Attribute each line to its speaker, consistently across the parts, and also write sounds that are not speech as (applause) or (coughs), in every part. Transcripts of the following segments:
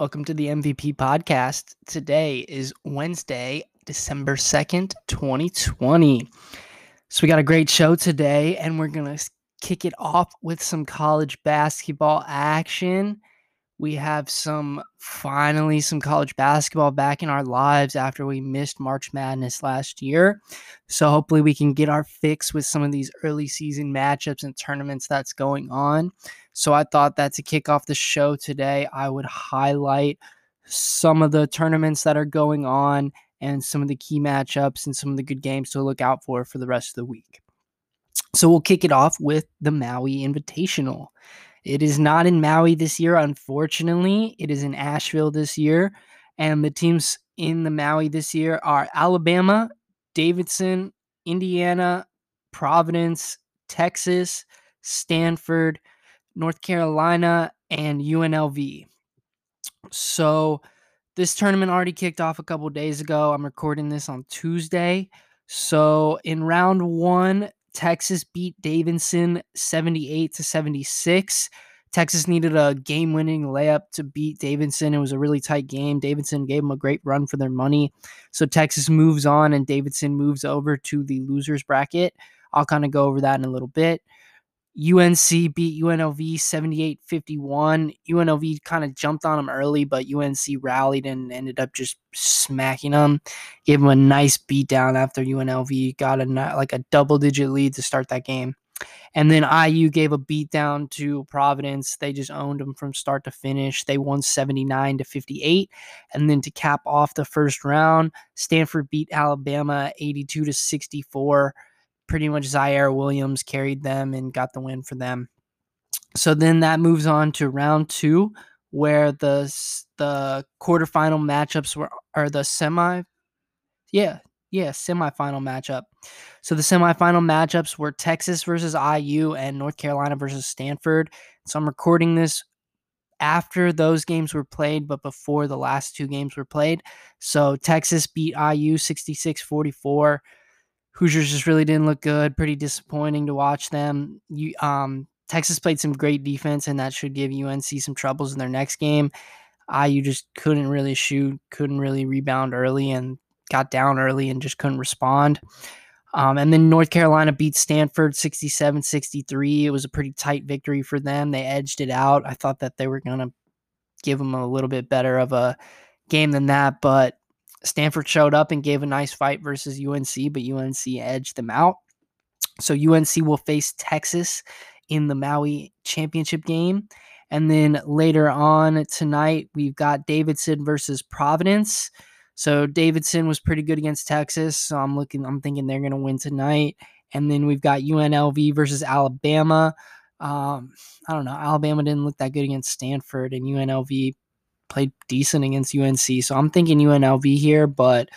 Speaker 1: Welcome to the MVP podcast. Today is Wednesday, December 2nd, 2020. So, we got a great show today, and we're going to kick it off with some college basketball action. We have some finally some college basketball back in our lives after we missed March Madness last year. So hopefully we can get our fix with some of these early season matchups and tournaments that's going on. So I thought that to kick off the show today, I would highlight some of the tournaments that are going on and some of the key matchups and some of the good games to look out for for the rest of the week. So we'll kick it off with the Maui Invitational. It is not in Maui this year, unfortunately. It is in Asheville this year. And the teams in the Maui this year are Alabama, Davidson, Indiana, Providence, Texas, Stanford, North Carolina, and UNLV. So this tournament already kicked off a couple days ago. I'm recording this on Tuesday. So in round one, Texas beat Davidson 78 to 76. Texas needed a game winning layup to beat Davidson. It was a really tight game. Davidson gave them a great run for their money. So Texas moves on and Davidson moves over to the losers bracket. I'll kind of go over that in a little bit. UNC beat UNLV 78 51. UNLV kind of jumped on them early, but UNC rallied and ended up just smacking them. Gave them a nice beat down after UNLV got a like a double digit lead to start that game. And then IU gave a beat down to Providence. They just owned them from start to finish. They won 79 to 58. And then to cap off the first round, Stanford beat Alabama 82 to 64 pretty much Ziaire Williams carried them and got the win for them. So then that moves on to round two, where the the quarterfinal matchups were are the semi, yeah, yeah, semifinal matchup. So the semifinal matchups were Texas versus IU and North Carolina versus Stanford. So I'm recording this after those games were played, but before the last two games were played. So Texas beat IU 66 44. Hoosiers just really didn't look good. Pretty disappointing to watch them. You, um, Texas played some great defense, and that should give UNC some troubles in their next game. IU just couldn't really shoot, couldn't really rebound early, and got down early and just couldn't respond. Um, and then North Carolina beat Stanford 67 63. It was a pretty tight victory for them. They edged it out. I thought that they were going to give them a little bit better of a game than that, but Stanford showed up and gave a nice fight versus UNC, but UNC edged them out. So UNC will face Texas in the Maui championship game. And then later on tonight, we've got Davidson versus Providence. So Davidson was pretty good against Texas. So I'm looking, I'm thinking they're going to win tonight. And then we've got UNLV versus Alabama. Um, I don't know. Alabama didn't look that good against Stanford, and UNLV played decent against UNC. So I'm thinking UNLV here, but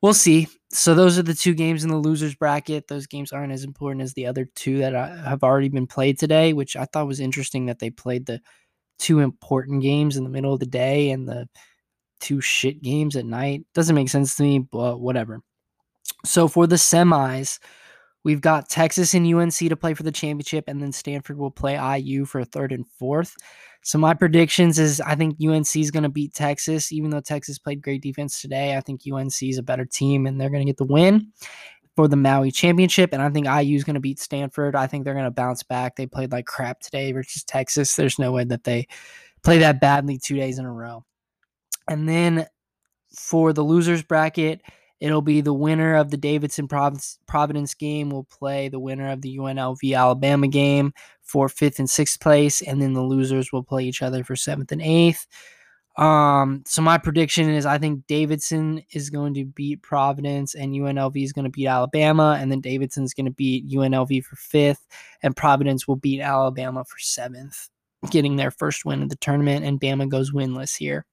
Speaker 1: we'll see. So those are the two games in the losers bracket. Those games aren't as important as the other two that I have already been played today, which I thought was interesting that they played the two important games in the middle of the day and the two shit games at night. Doesn't make sense to me, but whatever. So for the semis, we've got Texas and UNC to play for the championship, and then Stanford will play IU for third and fourth. So my predictions is I think UNC is going to beat Texas, even though Texas played great defense today. I think UNC is a better team and they're going to get the win for the Maui championship. And I think IU is going to beat Stanford. I think they're going to bounce back. They played like crap today versus Texas. There's no way that they play that badly two days in a row. And then for the losers bracket, It'll be the winner of the Davidson Providence game will play the winner of the UNLV Alabama game for fifth and sixth place, and then the losers will play each other for seventh and eighth. Um, so my prediction is I think Davidson is going to beat Providence and UNLV is going to beat Alabama, and then Davidson is going to beat UNLV for fifth, and Providence will beat Alabama for seventh, getting their first win of the tournament, and Bama goes winless here.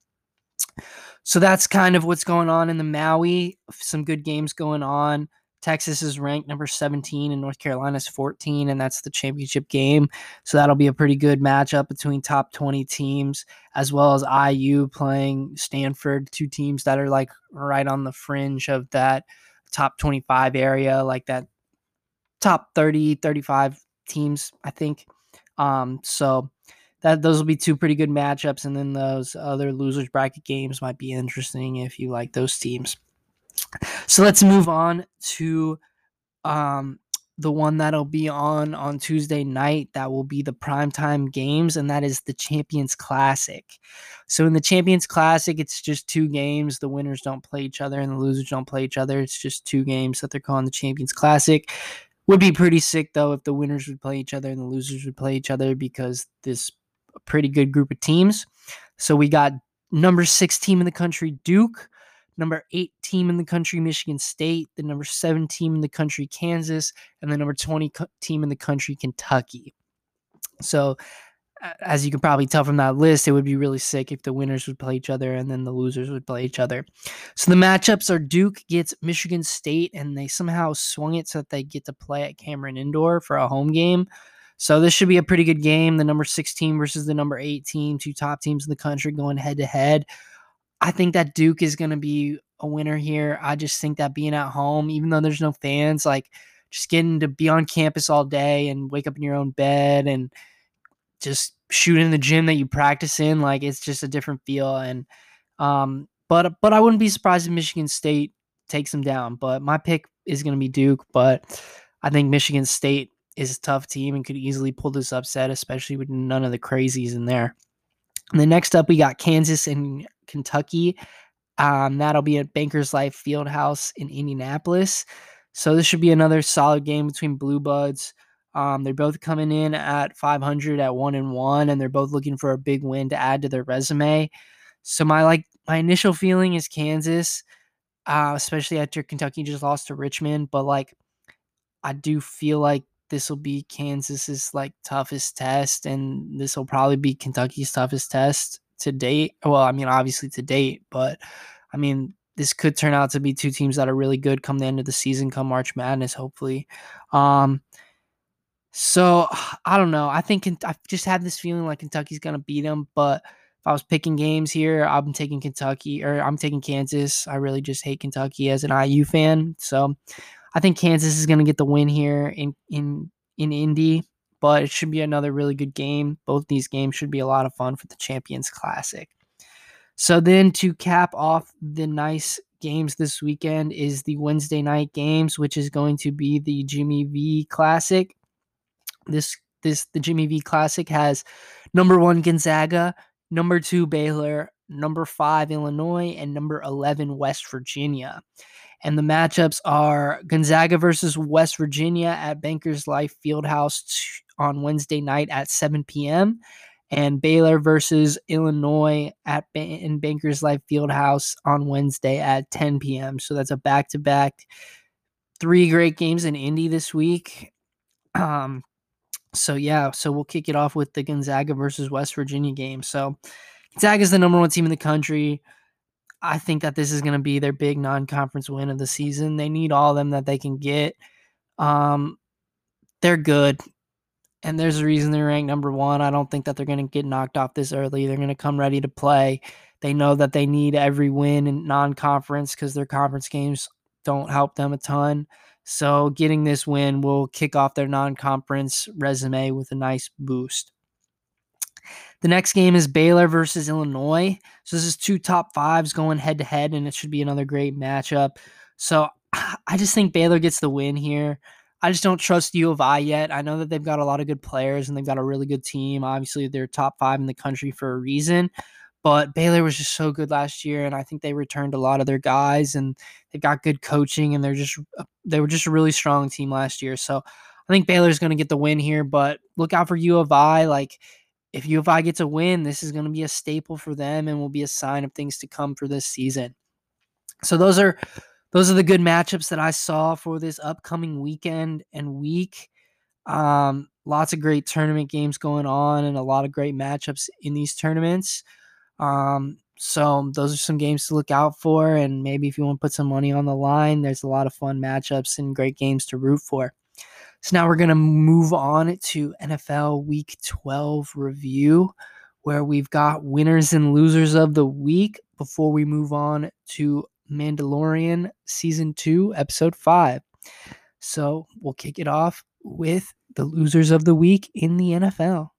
Speaker 1: So that's kind of what's going on in the Maui. Some good games going on. Texas is ranked number 17 and North Carolina's 14, and that's the championship game. So that'll be a pretty good matchup between top 20 teams, as well as IU playing Stanford, two teams that are like right on the fringe of that top 25 area, like that top 30, 35 teams, I think. Um, so that those will be two pretty good matchups, and then those other losers bracket games might be interesting if you like those teams. So let's move on to um, the one that'll be on on Tuesday night that will be the primetime games, and that is the Champions Classic. So in the Champions Classic, it's just two games. The winners don't play each other, and the losers don't play each other. It's just two games that they're calling the Champions Classic. Would be pretty sick though if the winners would play each other and the losers would play each other because this a pretty good group of teams. So we got number six team in the country, Duke number eight team in the country, Michigan State, the number seven team in the country, Kansas, and the number 20 co- team in the country, Kentucky. So, as you can probably tell from that list, it would be really sick if the winners would play each other and then the losers would play each other. So the matchups are Duke gets Michigan State, and they somehow swung it so that they get to play at Cameron Indoor for a home game. So this should be a pretty good game. The number 16 versus the number eight team, two top teams in the country going head to head. I think that Duke is going to be a winner here. I just think that being at home, even though there's no fans, like just getting to be on campus all day and wake up in your own bed and just shoot in the gym that you practice in, like it's just a different feel. And um, but but I wouldn't be surprised if Michigan State takes them down. But my pick is going to be Duke. But I think Michigan State is a tough team and could easily pull this upset, especially with none of the crazies in there. And then next up, we got Kansas and Kentucky. Um, that'll be at Bankers Life Fieldhouse in Indianapolis. So this should be another solid game between Blue Buds. Um, they're both coming in at 500 at one and one, and they're both looking for a big win to add to their resume. So my like my initial feeling is Kansas, uh, especially after Kentucky just lost to Richmond. But like, I do feel like this will be Kansas's like toughest test, and this will probably be Kentucky's toughest test to date. Well, I mean, obviously to date, but I mean, this could turn out to be two teams that are really good come the end of the season, come March Madness, hopefully. Um, so (sighs) I don't know. I think I just have this feeling like Kentucky's gonna beat them, but if I was picking games here, I'm taking Kentucky or I'm taking Kansas. I really just hate Kentucky as an IU fan, so I think Kansas is gonna get the win here in in in Indy but it should be another really good game. Both these games should be a lot of fun for the Champions Classic. So then to cap off the nice games this weekend is the Wednesday night games, which is going to be the Jimmy V Classic. This this the Jimmy V Classic has number one Gonzaga, number two Baylor, number five Illinois, and number eleven West Virginia. And the matchups are Gonzaga versus West Virginia at Bankers Life Fieldhouse on Wednesday night at 7 p.m. and Baylor versus Illinois at in Bankers Life Fieldhouse on Wednesday at 10 p.m. So that's a back-to-back three great games in Indy this week. Um so yeah, so we'll kick it off with the Gonzaga versus West Virginia game. So Gonzaga is the number one team in the country. I think that this is going to be their big non-conference win of the season. They need all of them that they can get. Um, they're good, and there's a reason they're ranked number one. I don't think that they're going to get knocked off this early. They're going to come ready to play. They know that they need every win in non-conference because their conference games don't help them a ton. So getting this win will kick off their non-conference resume with a nice boost. The next game is Baylor versus Illinois. So this is two top fives going head to head, and it should be another great matchup. So (sighs) I just think Baylor gets the win here. I just don't trust U of I yet. I know that they've got a lot of good players and they've got a really good team. Obviously, they're top five in the country for a reason. But Baylor was just so good last year, and I think they returned a lot of their guys, and they've got good coaching, and they're just they were just a really strong team last year. So I think Baylor's going to get the win here. But look out for U of I. Like if U of I gets a win, this is going to be a staple for them and will be a sign of things to come for this season. So those are those are the good matchups that I saw for this upcoming weekend and week. Um, lots of great tournament games going on and a lot of great matchups in these tournaments. Um, so those are some games to look out for. And maybe if you want to put some money on the line, there's a lot of fun matchups and great games to root for. So now we're going to move on to NFL Week 12 review, where we've got winners and losers of the week before we move on to Mandalorian Season 2, Episode 5. So we'll kick it off with the losers of the week in the NFL.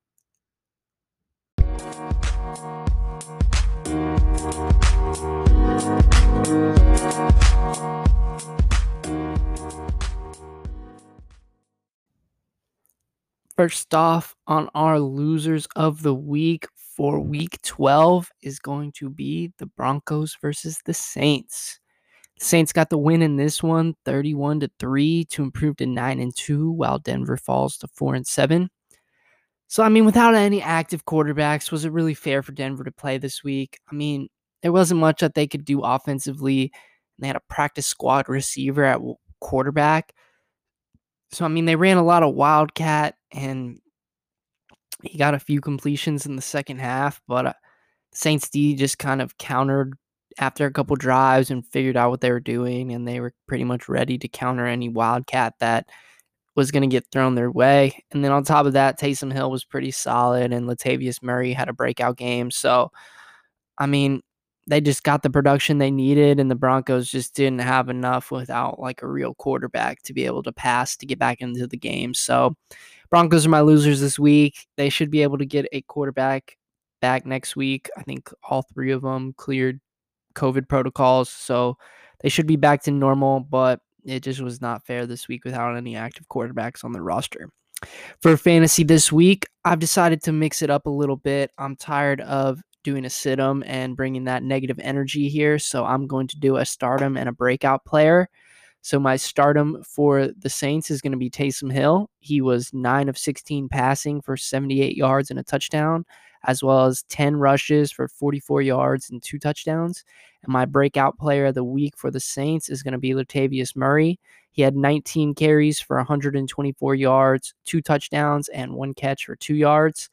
Speaker 1: First off, on our losers of the week for week 12 is going to be the Broncos versus the Saints. The Saints got the win in this one, 31 to 3 to improve to 9 and 2 while Denver falls to 4 and 7. So I mean without any active quarterbacks, was it really fair for Denver to play this week? I mean, there wasn't much that they could do offensively. They had a practice squad receiver at quarterback. So I mean, they ran a lot of wildcat, and he got a few completions in the second half. But uh, Saints D just kind of countered after a couple drives and figured out what they were doing, and they were pretty much ready to counter any wildcat that was going to get thrown their way. And then on top of that, Taysom Hill was pretty solid, and Latavius Murray had a breakout game. So, I mean, they just got the production they needed, and the Broncos just didn't have enough without like a real quarterback to be able to pass to get back into the game. So, Broncos are my losers this week. They should be able to get a quarterback back next week. I think all three of them cleared COVID protocols, so they should be back to normal, but it just was not fair this week without any active quarterbacks on the roster. For fantasy this week, I've decided to mix it up a little bit. I'm tired of doing a situm and bringing that negative energy here. So I'm going to do a stardom and a breakout player. So my stardom for the Saints is going to be Taysom Hill. He was 9 of 16 passing for 78 yards and a touchdown, as well as 10 rushes for 44 yards and two touchdowns. And my breakout player of the week for the Saints is going to be Latavius Murray. He had 19 carries for 124 yards, two touchdowns, and one catch for two yards.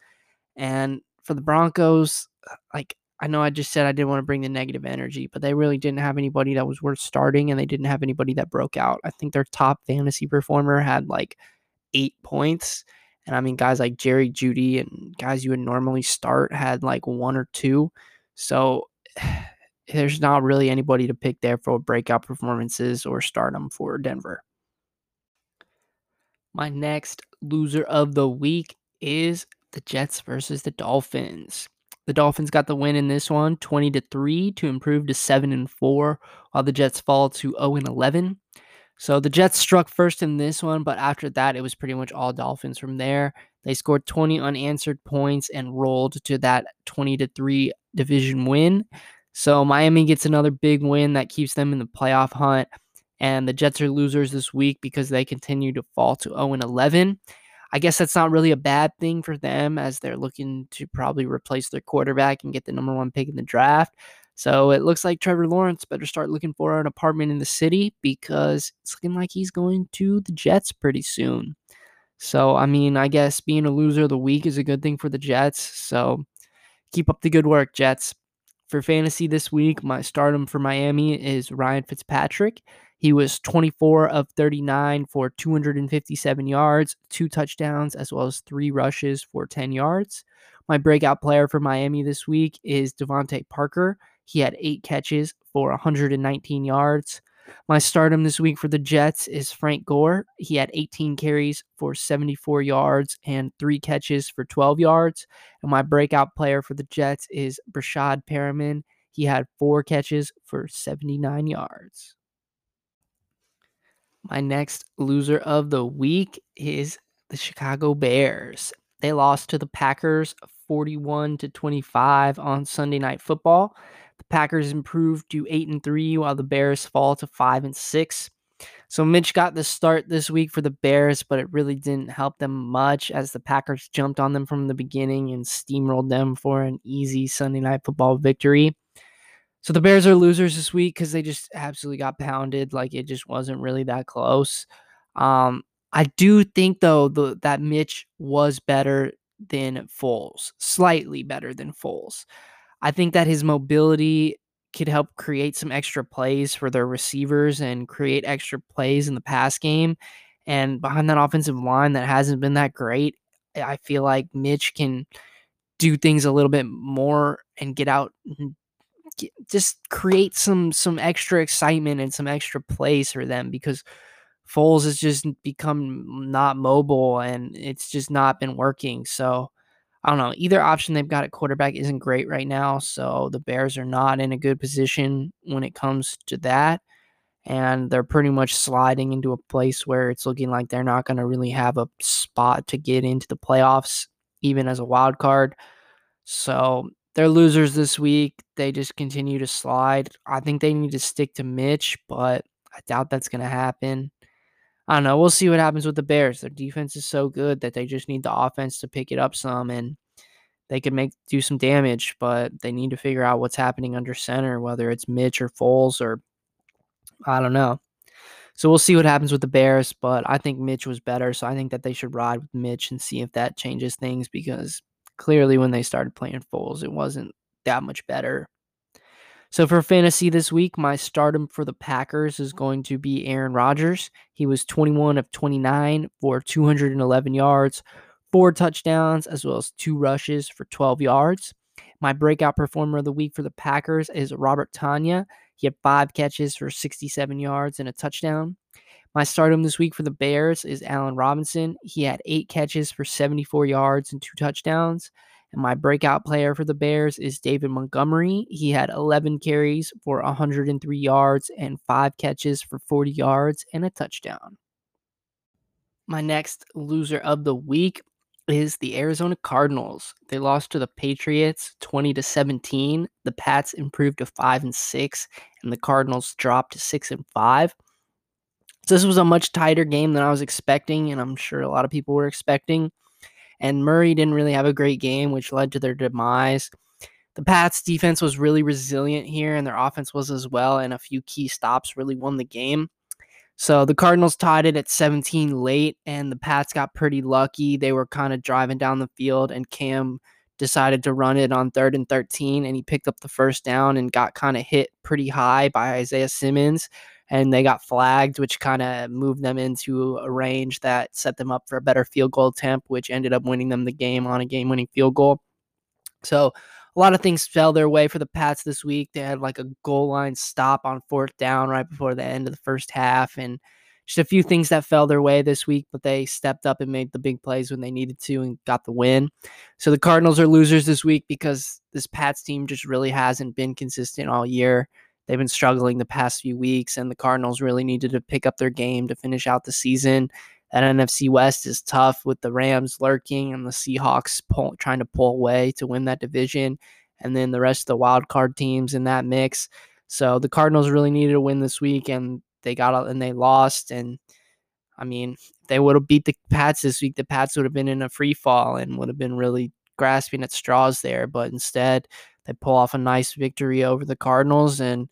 Speaker 1: And for the Broncos, uh, like I know I just said I didn't want to bring the negative energy, but they really didn't have anybody that was worth starting and they didn't have anybody that broke out. I think their top fantasy performer had like eight points. And I mean, guys like Jerry Jeudy and guys you would normally start had like one or two. So (sighs) there's not really anybody to pick there for breakout performances or stardom for Denver. My next loser of the week is the Jets versus the Dolphins. The Dolphins got the win in this one, 20 to 3 to improve to 7 and 4, while the Jets fall to 0 and 11. So the Jets struck first in this one, but after that it was pretty much all Dolphins from there. They scored 20 unanswered points and rolled to that 20 to 3 division win. So Miami gets another big win that keeps them in the playoff hunt and the Jets are losers this week because they continue to fall to 0 and 11. I guess that's not really a bad thing for them as they're looking to probably replace their quarterback and get the number one pick in the draft. So it looks like Trevor Lawrence better start looking for an apartment in the city because it's looking like he's going to the Jets pretty soon. So, I mean, I guess being a loser of the week is a good thing for the Jets. So keep up the good work, Jets. For fantasy this week, my stardom for Miami is Ryan Fitzpatrick. He was 24 of 39 for 257 yards, two touchdowns, as well as three rushes for 10 yards. My breakout player for Miami this week is DeVante Parker. He had eight catches for 119 yards. My stardom this week for the Jets is Frank Gore. He had 18 carries for 74 yards and three catches for 12 yards. And my breakout player for the Jets is Breshad Perriman. He had four catches for 79 yards. My next loser of the week is the Chicago Bears. They lost to the Packers 41 to 25 on Sunday Night Football. The Packers improved to 8 and 3 while the Bears fall to 5 and 6. So Mitch got the start this week for the Bears, but it really didn't help them much as the Packers jumped on them from the beginning and steamrolled them for an easy Sunday Night Football victory. So the Bears are losers this week because they just absolutely got pounded. Like it just wasn't really that close. Um, I do think though the, that Mitch was better than Foles, slightly better than Foles. I think that his mobility could help create some extra plays for their receivers and create extra plays in the pass game. And behind that offensive line that hasn't been that great, I feel like Mitch can do things a little bit more and get out just create some some extra excitement and some extra plays for them because Foles has just become not mobile and it's just not been working. So I don't know. Either option they've got at quarterback isn't great right now. So the Bears are not in a good position when it comes to that. And they're pretty much sliding into a place where it's looking like they're not going to really have a spot to get into the playoffs, even as a wild card. So they're losers this week. They just continue to slide. I think they need to stick to Mitch, but I doubt that's going to happen. I don't know. We'll see what happens with the Bears. Their defense is so good that they just need the offense to pick it up some and they could make do some damage, but they need to figure out what's happening under center, whether it's Mitch or Foles or I don't know. So we'll see what happens with the Bears, but I think Mitch was better, so I think that they should ride with Mitch and see if that changes things because clearly when they started playing Foles, it wasn't that much better. So for fantasy this week, my stardom for the Packers is mm-hmm. going to be Aaron Rodgers. He was 21 of 29 for 211 yards, four touchdowns, as well as two rushes for 12 yards. My breakout performer of the week for the Packers is Robert Tonyan. He had five catches for 67 yards and a touchdown. My stardom this week for the Bears is Allen Robinson. He had eight catches for 74 yards and two touchdowns. And my breakout player for the Bears is David Montgomery. He had 11 carries for 103 yards and five catches for 40 yards and a touchdown. My next loser of the week is the Arizona Cardinals. They lost to the Patriots 20 to 17. The Pats improved to 5 and 6 and the Cardinals dropped to 6 and 5. So this was a much tighter game than I was expecting and I'm sure a lot of people were expecting and Murray didn't really have a great game, which led to their demise. The Pats' defense was really resilient here, and their offense was as well, and a few key stops really won the game. So the Cardinals tied it at 17 late, and the Pats got pretty lucky. They were kind of driving down the field, and Cam decided to run it on third and 13, and he picked up the first down and got kind of hit pretty high by Isaiah Simmons and they got flagged, which kind of moved them into a range that set them up for a better field goal attempt, which ended up winning them the game on a game winning field goal. So a lot of things fell their way for the Pats this week. They had like a goal line stop on fourth down right before the end of the first half, and just a few things that fell their way this week, but they stepped up and made the big plays when they needed to and got the win. So the Cardinals are losers this week because this Pats team just really hasn't been consistent all year. They've been struggling the past few weeks, and the Cardinals really needed to pick up their game to finish out the season. That NFC West is tough with the Rams lurking and the Seahawks pull, trying to pull away to win that division, and then the rest of the wild card teams in that mix. So the Cardinals really needed to win this week, and they got out and they lost. And I mean, they would have beat the Pats this week. The Pats would have been in a free fall and would have been really grasping at straws there. But instead, they pull off a nice victory over the Cardinals and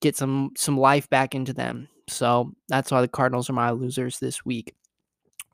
Speaker 1: get some some life back into them. So that's why the Cardinals are my losers this week.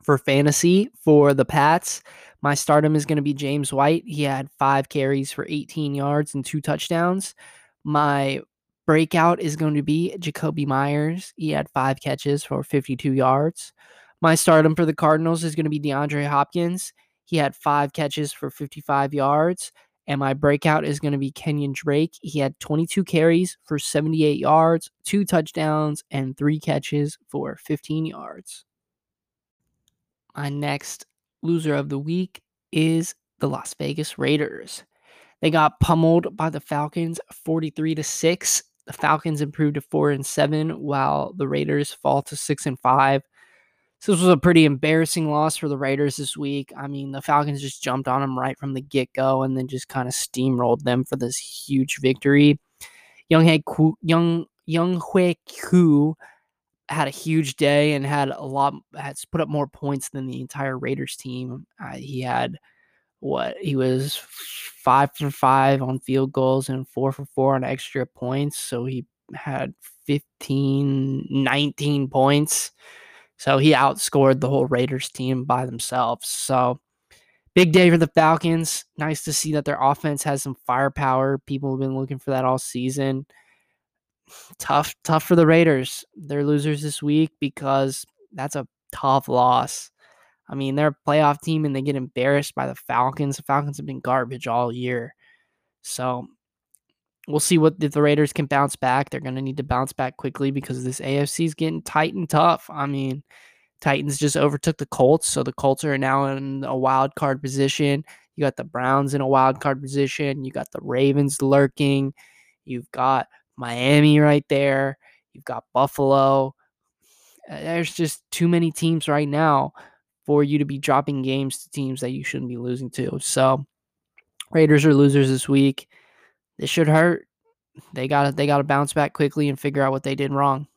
Speaker 1: For fantasy, for the Pats, my stardom is going to be James White. He had five carries for 18 yards and two touchdowns. My breakout is going to be Jakobi Meyers. He had five catches for 52 yards. My stardom for the Cardinals is going to be DeAndre Hopkins. He had five catches for 55 yards. And my breakout is going to be Kenyan Drake. He had 22 carries for 78 yards, two touchdowns, and three catches for 15 yards. My next loser of the week is the Las Vegas Raiders. They got pummeled by the Falcons 43 to 6. The Falcons improved to 4 and 7 while the Raiders fall to 6 and 5. So this was a pretty embarrassing loss for the Raiders this week. I mean, the Falcons just jumped on them right from the get go and then just kind of steamrolled them for this huge victory. Young Hei Ku, Young Younghoe Koo had a huge day and had a lot has put up more points than the entire Raiders team. Uh, he had what he was five for five on field goals and four for four on extra points. So he had 15, 19 points so he outscored the whole Raiders team by themselves. So big day for the Falcons. Nice to see that their offense has some firepower. People have been looking for that all season. Tough, tough for the Raiders. They're losers this week because that's a tough loss. I mean, they're a playoff team and they get embarrassed by the Falcons. The Falcons have been garbage all year. So we'll see what if the Raiders can bounce back. They're going to need to bounce back quickly because this AFC is getting tight and tough. I mean, Titans just overtook the Colts, so the Colts are now in a wild card position. You got the Browns in a wild card position. You got the Ravens lurking. You've got Miami right there. You've got Buffalo. Uh, there's just too many teams right now for you to be dropping games to teams that you shouldn't be losing to. So Raiders are losers this week. This should hurt. They got they got to bounce back quickly and figure out what they did wrong.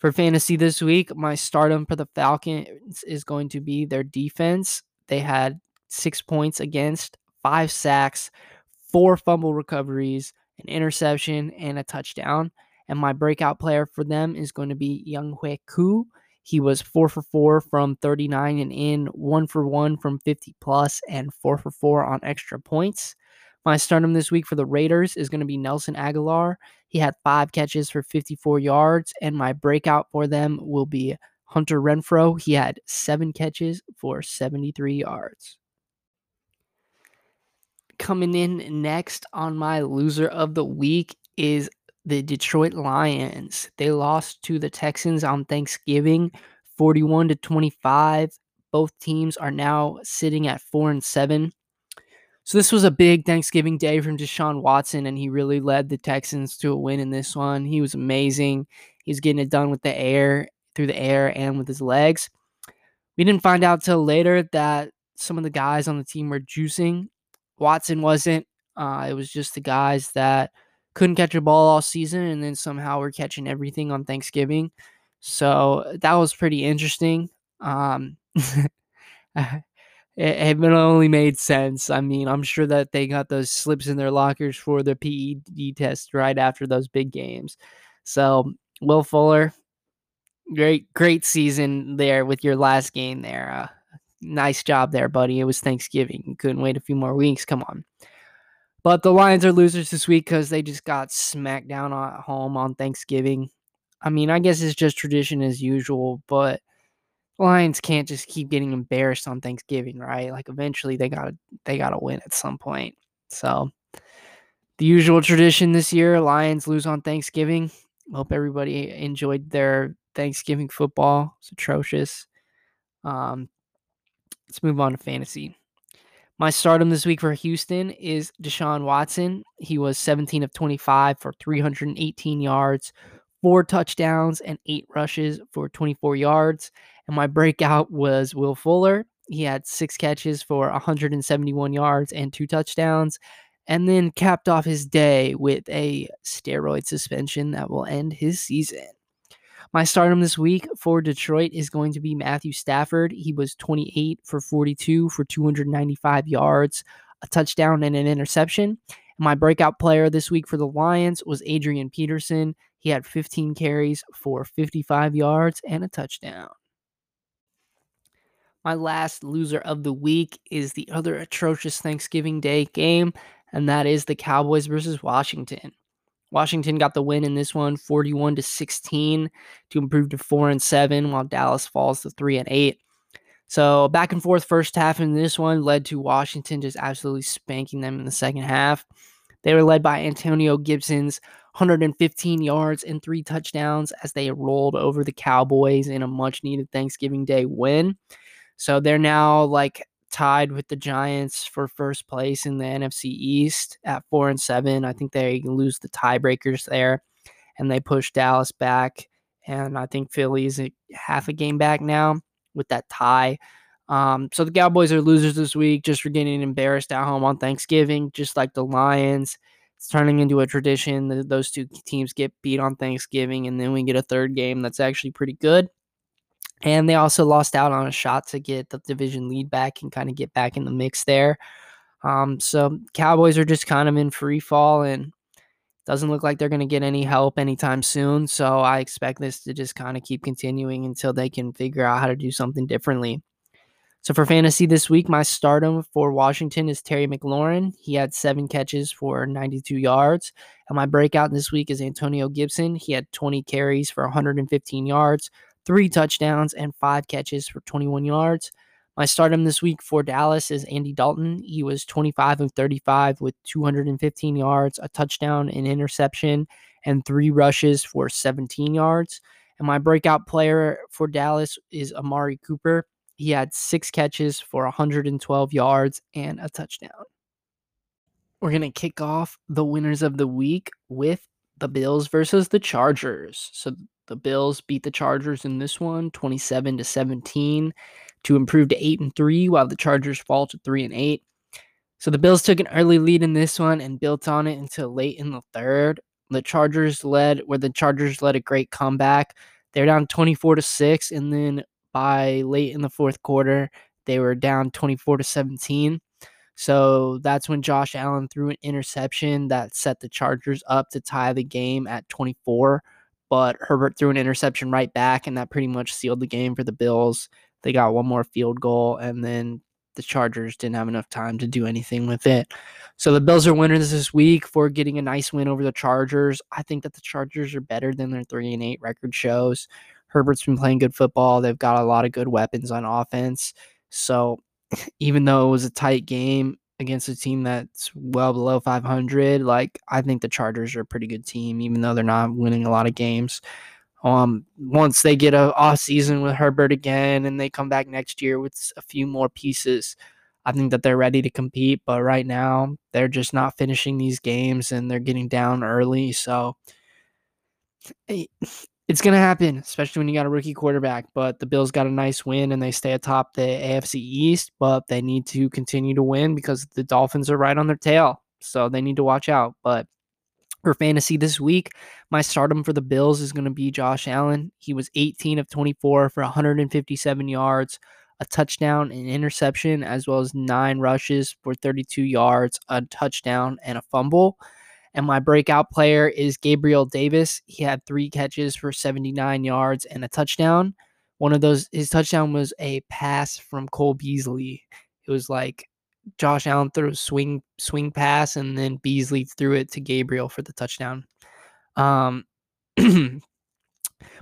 Speaker 1: For fantasy this week, my stardom for the Falcons is going to be their defense. They had six points against, five sacks, four fumble recoveries, an interception, and a touchdown. And my breakout player for them is going to be Young Younghoe Koo. He was four for four from 39 and in, one for one from 50 plus, and four for four on extra points. My stardom this week for the Raiders is going to be Nelson Agholor. He had five catches for 54 yards, and my breakout for them will be Hunter Renfrow. He had seven catches for 73 yards. Coming in next on my loser of the week is the Detroit Lions. They lost to the Texans on Thanksgiving 41 to 25. Both teams are now sitting at 4 and 7. So this was a big Thanksgiving day from Deshaun Watson and he really led the Texans to a win in this one. He was amazing. He's getting it done with the air, through the air and with his legs. We didn't find out till later that some of the guys on the team were juicing. Watson wasn't. Uh, it was just the guys that couldn't catch a ball all season and then somehow we're catching everything on Thanksgiving. So that was pretty interesting. Um, (laughs) it, it only made sense. I mean, I'm sure that they got those slips in their lockers for the PED test right after those big games. So, Will Fuller, great, great season there with your last game there. Uh, nice job there, buddy. It was Thanksgiving. You couldn't wait a few more weeks. Come on. But the Lions are losers this week because they just got smacked down at home on Thanksgiving. I mean, I guess it's just tradition as usual, but Lions can't just keep getting embarrassed on Thanksgiving, right? Like eventually they gotta they gotta win at some point. So the usual tradition this year, Lions lose on Thanksgiving. Hope everybody enjoyed their Thanksgiving football. It's atrocious. Um, let's move on to fantasy. My stardom this week for Houston is Deshaun Watson. He was 17 of 25 for 318 yards, four touchdowns, and eight rushes for 24 yards. And my breakout was Will Fuller. He had six catches for 171 yards and two touchdowns, and then capped off his day with a steroid suspension that will end his season. My stardom this week for Detroit is going to be Matthew Stafford. He was 28 for 42 for 295 yards, a touchdown, and an interception. My breakout player this week for the Lions was Adrian Peterson. He had 15 carries for 55 yards and a touchdown. My last loser of the week is the other atrocious Thanksgiving Day game, and that is the Cowboys versus Washington. Washington got the win in this one, 41 to 16, to improve to 4 and 7, while Dallas falls to 3 and 8. So back and forth first half in this one led to Washington just absolutely spanking them in the second half. They were led by Antonio Gibson's 115 yards and three touchdowns as they rolled over the Cowboys in a much needed Thanksgiving Day win. So they're now like tied with the Giants for first place in the NFC East at four and seven. I think they lose the tiebreakers there, and they push Dallas back. And I think Philly's half a game back now with that tie. Um, so the Cowboys are losers this week just for getting embarrassed at home on Thanksgiving, just like the Lions. It's turning into a tradition that those two teams get beat on Thanksgiving, and then we get a third game that's actually pretty good. And they also lost out on a shot to get the division lead back and kind of get back in the mix there. Um, so Cowboys are just kind of in free fall and doesn't look like they're going to get any help anytime soon. So I expect this to just kind of keep continuing until they can figure out how to do something differently. So for fantasy this week, my stardom for Washington is Terry McLaurin. He had seven catches for 92 yards. And my breakout this week is Antonio Gibson. He had 20 carries for 115 yards, three touchdowns, and five catches for 21 yards. My stardom this week for Dallas is Andy Dalton. He was 25 of 35 with 215 yards, a touchdown, an interception, and three rushes for 17 yards. And my breakout player for Dallas is Amari Cooper. He had six catches for 112 yards and a touchdown. We're going to kick off the winners of the week with the Bills versus the Chargers. So the Bills beat the Chargers in this one 27 to 17 to improve to 8 and 3 while the Chargers fall to 3 and 8. So the Bills took an early lead in this one and built on it until late in the third. The Chargers led where the Chargers led a great comeback. They're down 24 to 6 and then by late in the fourth quarter they were down 24 to 17. So that's when Josh Allen threw an interception that set the Chargers up to tie the game at 24. But Herbert threw an interception right back, and that pretty much sealed the game for the Bills. They got one more field goal, and then the Chargers didn't have enough time to do anything with it. So the Bills are winners this week for getting a nice win over the Chargers. I think that the Chargers are better than their 3 and 8 record shows. Herbert's been playing good football. They've got a lot of good weapons on offense. So (laughs) even though it was a tight game against a team that's well below 500, like I think the Chargers are a pretty good team, even though they're not winning a lot of games. Um, once they get a off season with Herbert again and they come back next year with a few more pieces, I think that they're ready to compete. But right now, they're just not finishing these games and they're getting down early. So it's going to happen, especially when you got a rookie quarterback. But the Bills got a nice win and they stay atop the AFC East, but they need to continue to win because the Dolphins are right on their tail. So they need to watch out. But for fantasy this week, my stardom for the Bills is going to be Josh Allen. He was 18 of 24 for 157 yards, a touchdown, an interception, as well as nine rushes for 32 yards, a touchdown, and a fumble. And my breakout player is Gabriel Davis. He had three catches for 79 yards and a touchdown. One of those, his touchdown was a pass from Cole Beasley. It was like Josh Allen threw a swing swing pass, and then Beasley threw it to Gabriel for the touchdown. Um, (clears throat)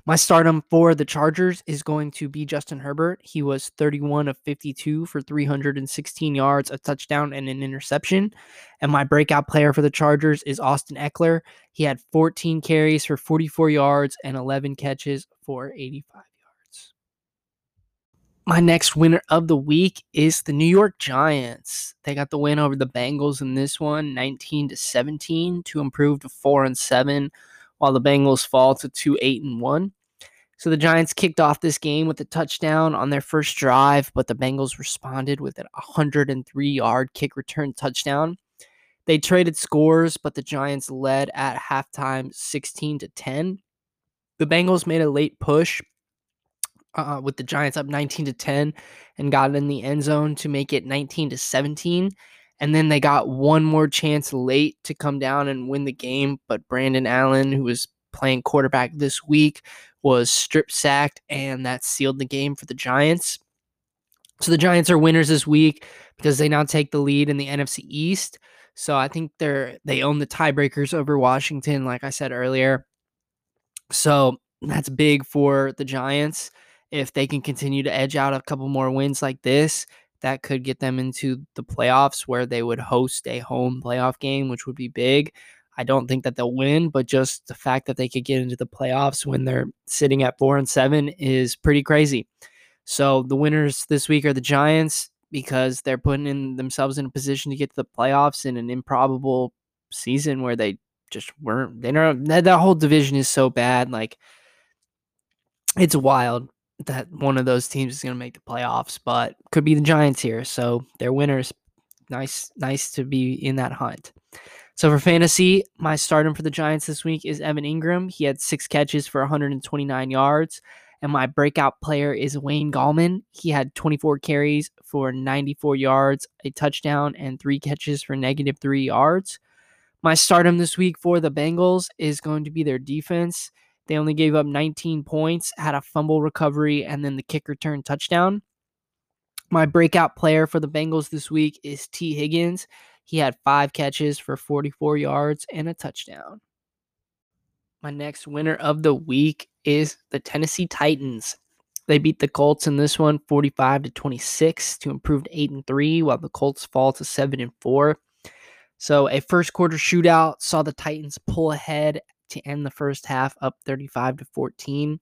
Speaker 1: My stardom for the Chargers is going to be Justin Herbert. He was 31 of 52 for 316 yards, a touchdown, and an interception. And my breakout player for the Chargers is Austin Ekeler. He had 14 carries for 44 yards and 11 catches for 85 yards. My next winner of the week is the New York Giants. They got the win over the Bengals in this one, 19 to 17, to improve to 4 and 7 while the Bengals fall to 2 8 and 1. So the Giants kicked off this game with a touchdown on their first drive, but the Bengals responded with a 103 yard kick return touchdown. They traded scores, but the Giants led at halftime 16 to 10. The Bengals made a late push uh, with the Giants up 19 to 10 and got in the end zone to make it 19 to 17. And then they got one more chance late to come down and win the game. But Brandon Allen, who was playing quarterback this week, was strip sacked, and that sealed the game for the Giants. So the Giants are winners this week because they now take the lead in the NFC East. So I think they're they own the tiebreakers over Washington, like I said earlier. So that's big for the Giants. If they can continue to edge out a couple more wins like this, that could get them into the playoffs where they would host a home playoff game, which would be big. I don't think that they'll win, but just the fact that they could get into the playoffs when they're sitting at four and seven is pretty crazy. So the winners this week are the Giants because they're putting in themselves in a position to get to the playoffs in an improbable season where they just weren't. They know that, that whole division is so bad. Like it's wild that one of those teams is going to make the playoffs, but could be the Giants here. So they're winners. Nice, nice to be in that hunt. So for fantasy, my stardom for the Giants this week is Evan Engram. He had six catches for 129 yards. And my breakout player is Wayne Gallman. He had 24 carries for 94 yards, a touchdown, and three catches for negative three yards. My stardom this week for the Bengals is going to be their defense. They only gave up 19 points, had a fumble recovery, and then the kick return touchdown. My breakout player for the Bengals this week is Tee Higgins. He had five catches for 44 yards and a touchdown. My next winner of the week is the Tennessee Titans. They beat the Colts in this one 45 to 26 to improve to 8 and 3 while the Colts fall to 7 and 4. So a first quarter shootout saw the Titans pull ahead to end the first half up 35 to 14.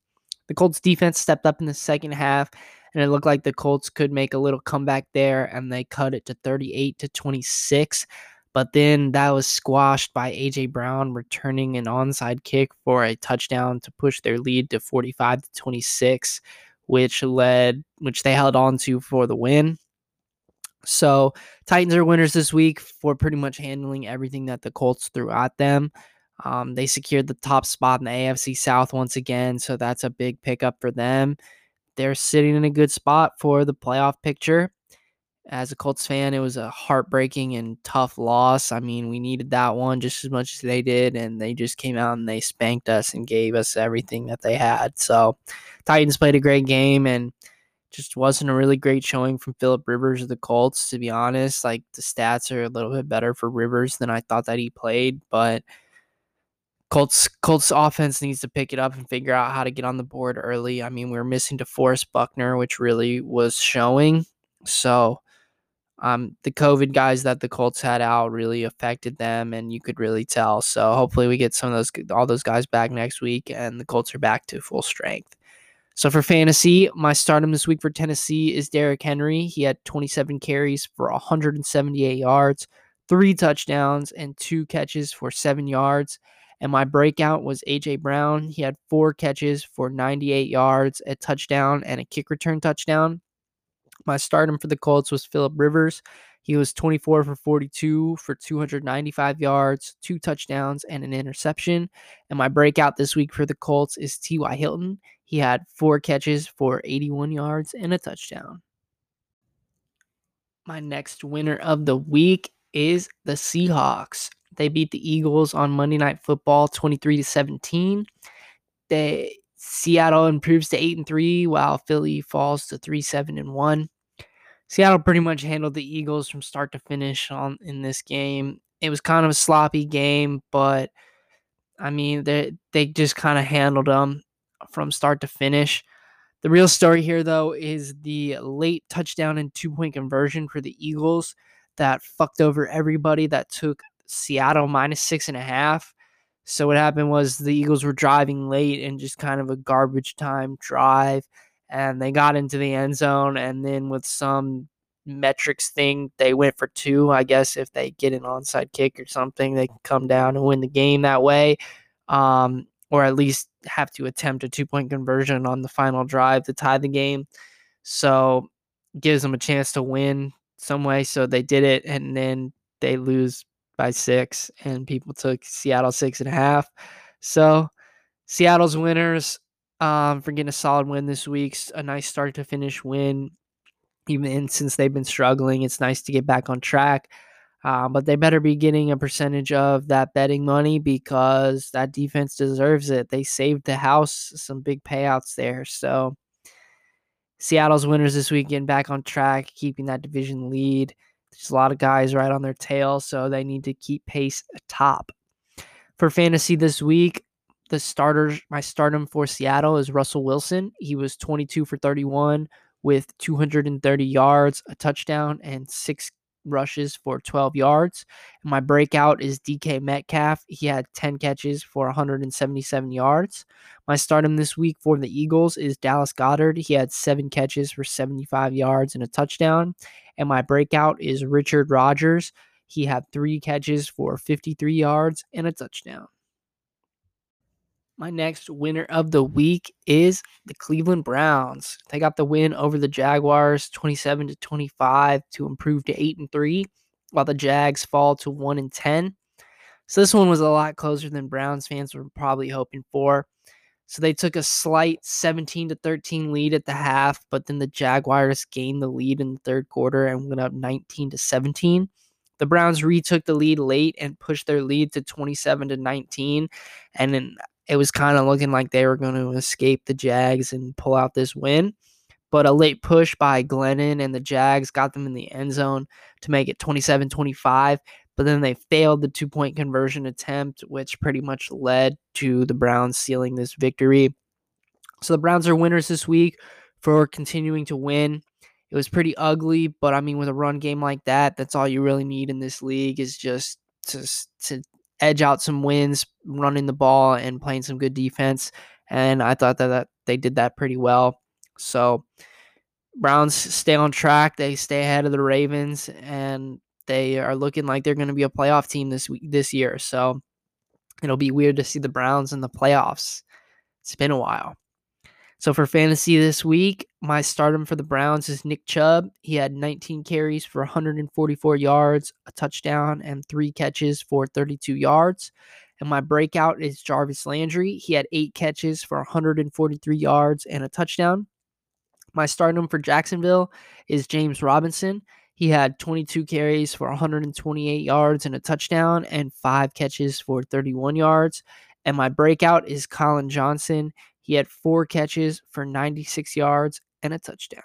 Speaker 1: The Colts defense stepped up in the second half, and it looked like the Colts could make a little comeback there, and they cut it to 38 to 26. But then that was squashed by AJ Brown returning an onside kick for a touchdown to push their lead to 45 to 26, which led which they held on to for the win. So Titans are winners this week for pretty much handling everything that the Colts threw at them. Um, they secured the top spot in the AFC South once again, so that's a big pickup for them. They're sitting in a good spot for the playoff picture. As a Colts fan, it was a heartbreaking and tough loss. I mean, we needed that one just as much as they did, and they just came out and they spanked us and gave us everything that they had. So, Titans played a great game and just wasn't a really great showing from Philip Rivers of the Colts, to be honest. Like the stats are a little bit better for Rivers than I thought that he played, but Colts Colts offense needs to pick it up and figure out how to get on the board early. I mean, we are missing DeForest Buckner, which really was showing. So um, the COVID guys that the Colts had out really affected them, and you could really tell. So hopefully we get some of those all those guys back next week, and the Colts are back to full strength. So for fantasy, my stardom this week for Tennessee is Derrick Henry. He had 27 carries for 178 yards, three touchdowns, and two catches for seven yards. And my breakout was AJ Brown. He had four catches for 98 yards, a touchdown, and a kick return touchdown. My stardom for the Colts was Philip Rivers. He was 24 for 42 for 295 yards, two touchdowns, and an interception. And my breakout this week for the Colts is T.Y. Hilton. He had four catches for 81 yards and a touchdown. My next winner of the week is the Seahawks. They beat the Eagles on Monday Night Football 23 to 17. They Seattle improves to 8 and 3 while Philly falls to 3 7 and 1. Seattle pretty much handled the Eagles from start to finish on in this game. It was kind of a sloppy game, but I mean they they just kind of handled them from start to finish. The real story here though is the late touchdown and two point conversion for the Eagles that fucked over everybody that took Seattle minus six and a half. So what happened was the Eagles were driving late and just kind of a garbage time drive and they got into the end zone and then with some metrics thing they went for two i guess if they get an onside kick or something they can come down and win the game that way um, or at least have to attempt a two point conversion on the final drive to tie the game so gives them a chance to win some way so they did it and then they lose by six and people took seattle six and a half so seattle's winners um, for getting a solid win this week. A nice start to finish win. Even since they've been struggling, it's nice to get back on track. Uh, but they better be getting a percentage of that betting money because that defense deserves it. They saved the house some big payouts there. So Seattle's winners this week getting back on track, keeping that division lead. There's a lot of guys right on their tail, so they need to keep pace atop. For fantasy this week, the starters, my stardom for Seattle is Russell Wilson. He was 22 for 31 with 230 yards, a touchdown, and six rushes for 12 yards. And my breakout is DK Metcalf. He had 10 catches for 177 yards. My stardom this week for the Eagles is Dallas Goedert. He had seven catches for 75 yards and a touchdown. And my breakout is Richard Rodgers. He had three catches for 53 yards and a touchdown. My next winner of the week is the Cleveland Browns. They got the win over the Jaguars 27 to 25 to improve to 8 and 3 while the Jags fall to 1 and 10. So this one was a lot closer than Browns fans were probably hoping for. So they took a slight 17 to 13 lead at the half, but then the Jaguars gained the lead in the third quarter and went up 19 to 17. The Browns retook the lead late and pushed their lead to 27 to 19. And then it was kind of looking like they were going to escape the Jags and pull out this win. But a late push by Glennon and the Jags got them in the end zone to make it 27 25. But then they failed the two point conversion attempt, which pretty much led to the Browns sealing this victory. So the Browns are winners this week for continuing to win. It was pretty ugly, but I mean, with a run game like that, that's all you really need in this league is just to, to edge out some wins, running the ball and playing some good defense. And I thought that, that they did that pretty well. So Browns stay on track. They stay ahead of the Ravens, and they are looking like they're going to be a playoff team this week this year. So it'll be weird to see the Browns in the playoffs. It's been a while. So for fantasy this week, my stardom for the Browns is Nick Chubb. He had 19 carries for 144 yards, a touchdown, and three catches for 32 yards. And my breakout is Jarvis Landry. He had eight catches for 143 yards and a touchdown. My stardom for Jacksonville is James Robinson. He had 22 carries for 128 yards and a touchdown, and five catches for 31 yards. And my breakout is Collin Johnson. He had four catches for 96 yards and a touchdown.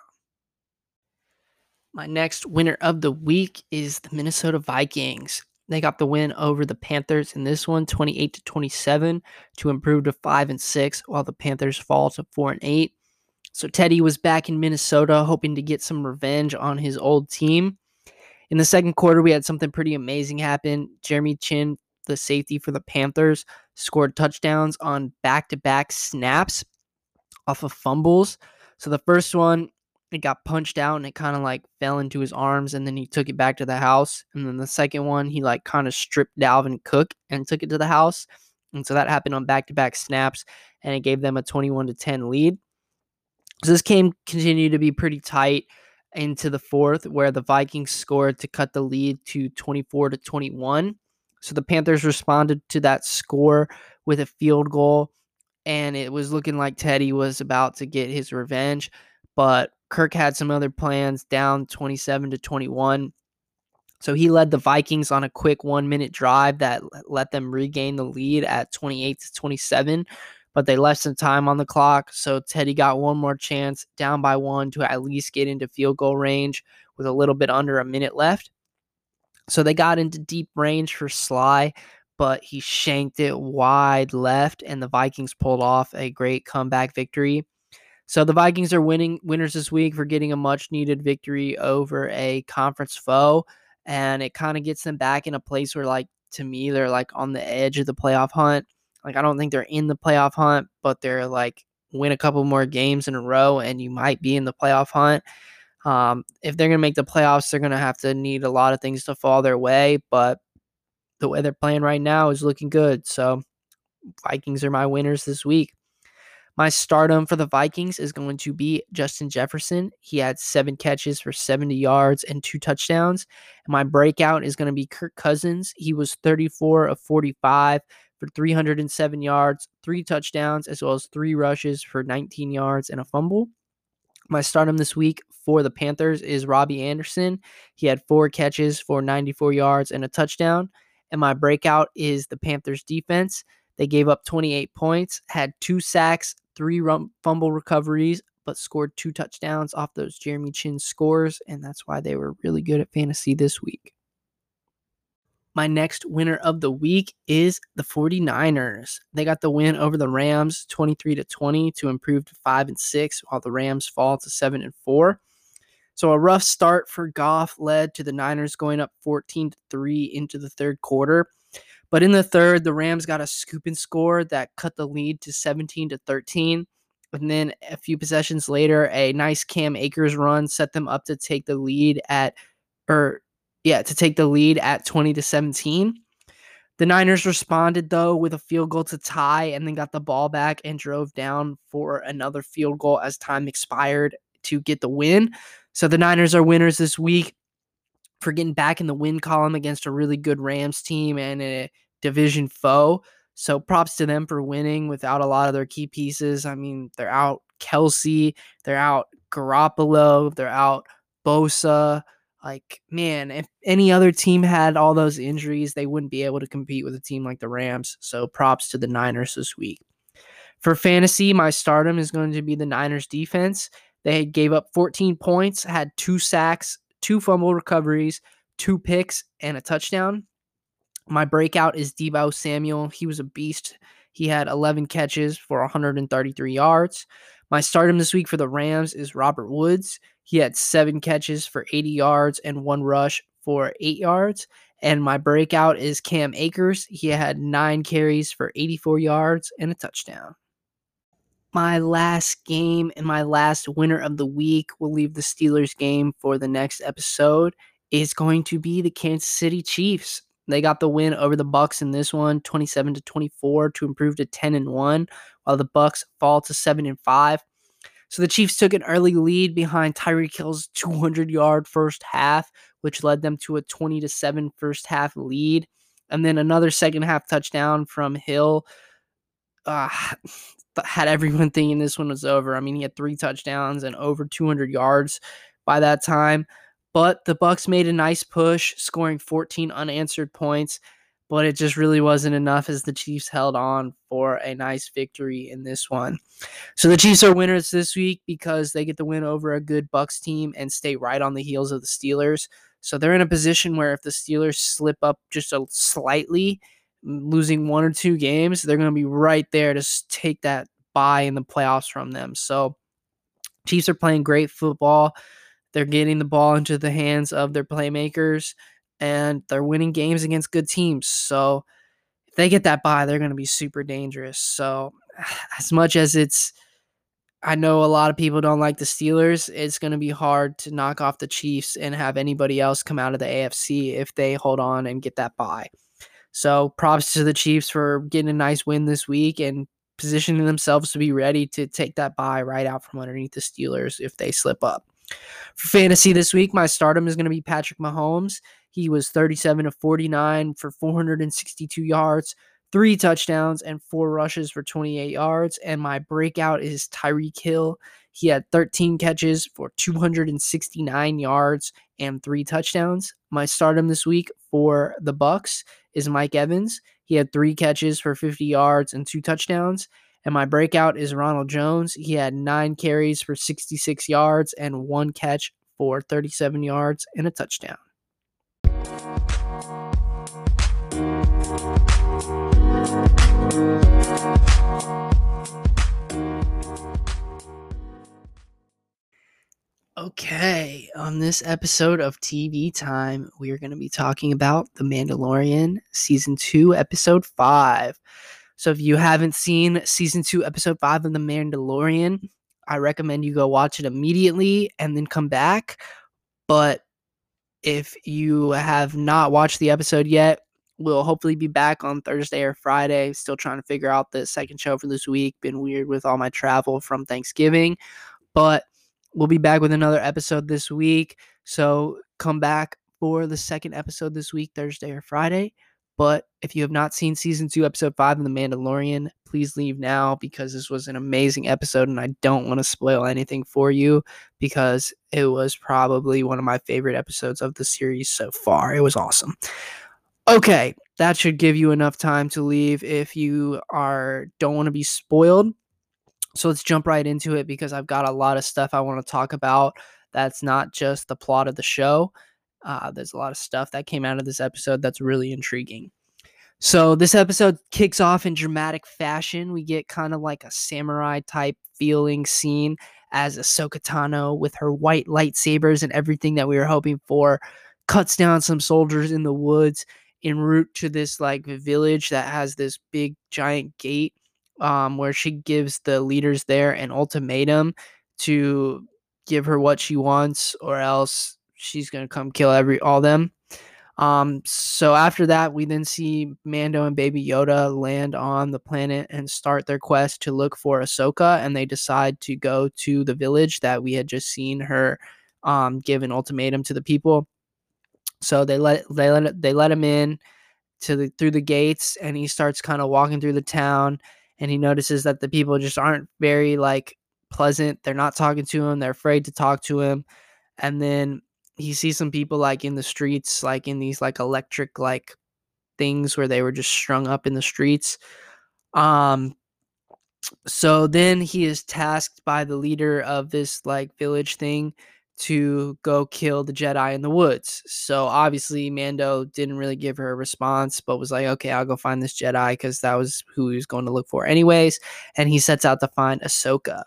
Speaker 1: My next winner of the week is the Minnesota Vikings. They got the win over the Panthers in this one, 28 to 27, to improve to 5 and 6, while the Panthers fall to 4 and 8. So Teddy was back in Minnesota hoping to get some revenge on his old team. In the second quarter, we had something pretty amazing happen. Jeremy Chinn, the safety for the Panthers, scored touchdowns on back to back snaps off of fumbles. So the first one, it got punched out and it kind of like fell into his arms and then he took it back to the house. And then the second one, he like kind of stripped Dalvin Cook and took it to the house. And so that happened on back to back snaps and it gave them a 21 to 10 lead. So this game continued to be pretty tight into the fourth, where the Vikings scored to cut the lead to 24 to 21. So the Panthers responded to that score with a field goal, and it was looking like Teddy was about to get his revenge. But Kirk had some other plans down 27 to 21. So he led the Vikings on a quick one minute drive that let them regain the lead at 28 to 27 but they left some time on the clock. So Teddy got one more chance down by one to at least get into field goal range with a little bit under a minute left. So they got into deep range for Slye, but he shanked it wide left, and the Vikings pulled off a great comeback victory. So the Vikings are winning winners this week for getting a much needed victory over a conference foe. And it kind of gets them back in a place where, like, to me, they're like on the edge of the playoff hunt. Like I don't think they're in the playoff hunt, but they're like win a couple more games in a row and you might be in the playoff hunt. Um, if they're gonna make the playoffs, they're gonna have to need a lot of things to fall their way. But the way they're playing right now is looking good. So Vikings are my winners this week. My stardom for the Vikings is going to be Justin Jefferson. He had seven catches for 70 yards and two touchdowns. And my breakout is going to be Kirk Cousins. He was 34 of 45 for 307 yards, three touchdowns, as well as three rushes for 19 yards and a fumble. My stardom this week for the Panthers is Robbie Anderson. He had four catches for 94 yards and a touchdown. And my breakout is the Panthers defense. They gave up 28 points, had two sacks, three fumble recoveries, but scored two touchdowns off those Jeremy Chinn scores. And that's why they were really good at fantasy this week. My next winner of the week is the 49ers. They got the win over the Rams 23 to 20 to improve to 5 and 6 while the Rams fall to 7 and 4. So a rough start for Goff led to the Niners going up 14 to 3 into the third quarter. But in the third, the Rams got a scoop and score that cut the lead to 17 to 13. And then a few possessions later, a nice Cam Akers run set them up to take the lead at or yeah, to take the lead at 20 to 17. The Niners responded though with a field goal to tie and then got the ball back and drove down for another field goal as time expired to get the win. So the Niners are winners this week for getting back in the win column against a really good Rams team and a division foe. So props to them for winning without a lot of their key pieces. I mean, they're out Kelsey, they're out Garoppolo, they're out Bosa. Like, man, if any other team had all those injuries, they wouldn't be able to compete with a team like the Rams. So props to the Niners this week. For fantasy, my stardom is going to be the Niners defense. They gave up 14 points, had two sacks, two fumble recoveries, two picks, and a touchdown. My breakout is Deebo Samuel. He was a beast. He had 11 catches for 133 yards. My stardom this week for the Rams is Robert Woods. He had seven catches for 80 yards and one rush for eight yards. And my breakout is Cam Akers. He had nine carries for 84 yards and a touchdown. My last game and my last winner of the week, we'll leave the Steelers game for the next episode, is going to be the Kansas City Chiefs. They got the win over the Bucs in this one, 27 to 24 to improve to 10 and 1, while the Bucs fall to 7 and 5. So the Chiefs took an early lead behind Tyreek Hill's (laughs) 200-yard first half, which led them to a 20 to 7 first half lead, and then another second half touchdown from Hill uh, had everyone (laughs) thinking this one was over. I mean, he had three touchdowns and over 200 yards by that time. But the Bucs made a nice push, scoring 14 unanswered points, but it just really wasn't enough as the Chiefs held on for a nice victory in this one. So the Chiefs are winners this week because they get the win over a good Bucs team and stay right on the heels of the Steelers. So they're in a position where if the Steelers slip up just a slightly, losing one or two games, they're going to be right there to take that bye in the playoffs from them. So, Chiefs are playing great football. They're getting the ball into the hands of their playmakers and they're winning games against good teams. So, if they get that bye, they're going to be super dangerous. So, (sighs) as much as it's I know a lot of people don't like the Steelers. It's going to be hard to knock off the Chiefs and have anybody else come out of the AFC if they hold on and get that bye. So props to the Chiefs for getting a nice win this week and positioning themselves to be ready to take that bye right out from underneath the Steelers if they slip up. For fantasy this week, my stardom is going to be Patrick Mahomes. He was 37 to 49 for 462 yards, three touchdowns, and four rushes for 28 yards. And my breakout is Tyreek Hill. He had 13 catches for 269 yards and three touchdowns. My stardom this week for the Bucs is Mike Evans. He had three catches for 50 yards and two touchdowns. And my breakout is Ronald Jones. He had nine carries for 66 yards and one catch for 37 yards and a touchdown. Okay, on this episode of TV Time, we are going to be talking about The Mandalorian Season 2, Episode 5. So, if you haven't seen Season 2, Episode 5 of The Mandalorian, I recommend you go watch it immediately and then come back. But if you have not watched the episode yet, we'll hopefully be back on Thursday or Friday. Still trying to figure out the second show for this week. Been weird with all my travel from Thanksgiving. But we'll be back with another episode this week. So come back for the second episode this week, Thursday or Friday. But if you have not seen season two, episode five of The Mandalorian, please leave now because this was an amazing episode and I don't want to spoil anything for you because it was probably one of my favorite episodes of the series so far. It was awesome. Okay, that should give you enough time to leave if you are don't want to be spoiled. So let's jump right into it because I've got a lot of stuff I want to talk about. That's not just the plot of the show. Uh, there's a lot of stuff that came out of this episode that's really intriguing. So this episode kicks off in dramatic fashion. We get kind of like a samurai type feeling scene as Ahsoka Tano with her white lightsabers and everything that we were hoping for cuts down some soldiers in the woods en route to this like village that has this big giant gate um, where she gives the leaders there an ultimatum to give her what she wants, or else she's gonna come kill every all them. Um, so after that, we then see Mando and Baby Yoda land on the planet and start their quest to look for Ahsoka, and they decide to go to the village that we had just seen her um, give an ultimatum to the people. So they let they let they let him in to the through the gates, and he starts kind of walking through the town and he notices that the people just aren't very like pleasant. They're not talking to him. They're afraid to talk to him. And then he sees some people like in the streets, like in these like electric like things where they were just strung up in the streets. Um so then he is tasked by the leader of this like village thing to go kill the Jedi in the woods. So obviously Mando didn't really give her a response, but was like, okay, I'll go find this Jedi because that was who he was going to look for anyways. And he sets out to find Ahsoka.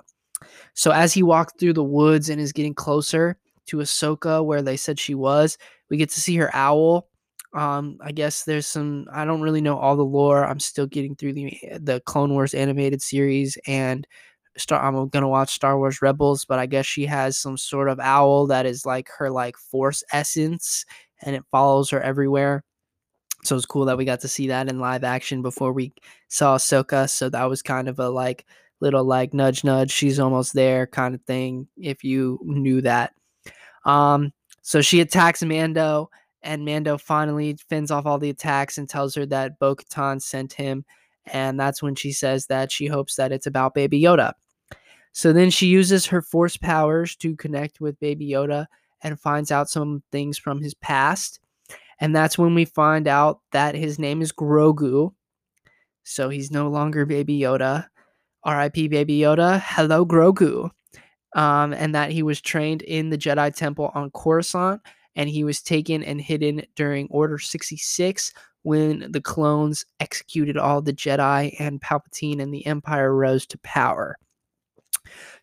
Speaker 1: So as he walked through the woods and is getting closer to Ahsoka, where they said she was, we get to see her owl. Um, I guess there's some I don't really know all the lore. I'm still getting through the the Clone Wars animated series and Star I'm gonna watch Star Wars Rebels, but I guess she has some sort of owl that is like her like force essence and it follows her everywhere. So it's cool that we got to see that in live action before we saw Ahsoka. So that was kind of a like little like nudge nudge, she's almost there kind of thing, if you knew that. Um, so she attacks Mando, and Mando finally fends off all the attacks and tells her that Bo Katan sent him. And that's when she says that she hopes that it's about Baby Yoda. So then she uses her force powers to connect with Baby Yoda and finds out some things from his past. And that's when we find out that his name is Grogu. So he's no longer Baby Yoda. RIP Baby Yoda. Hello, Grogu. Um, and that he was trained in the Jedi Temple on Coruscant and he was taken and hidden during Order 66 when the clones executed all the Jedi and Palpatine and the Empire rose to power.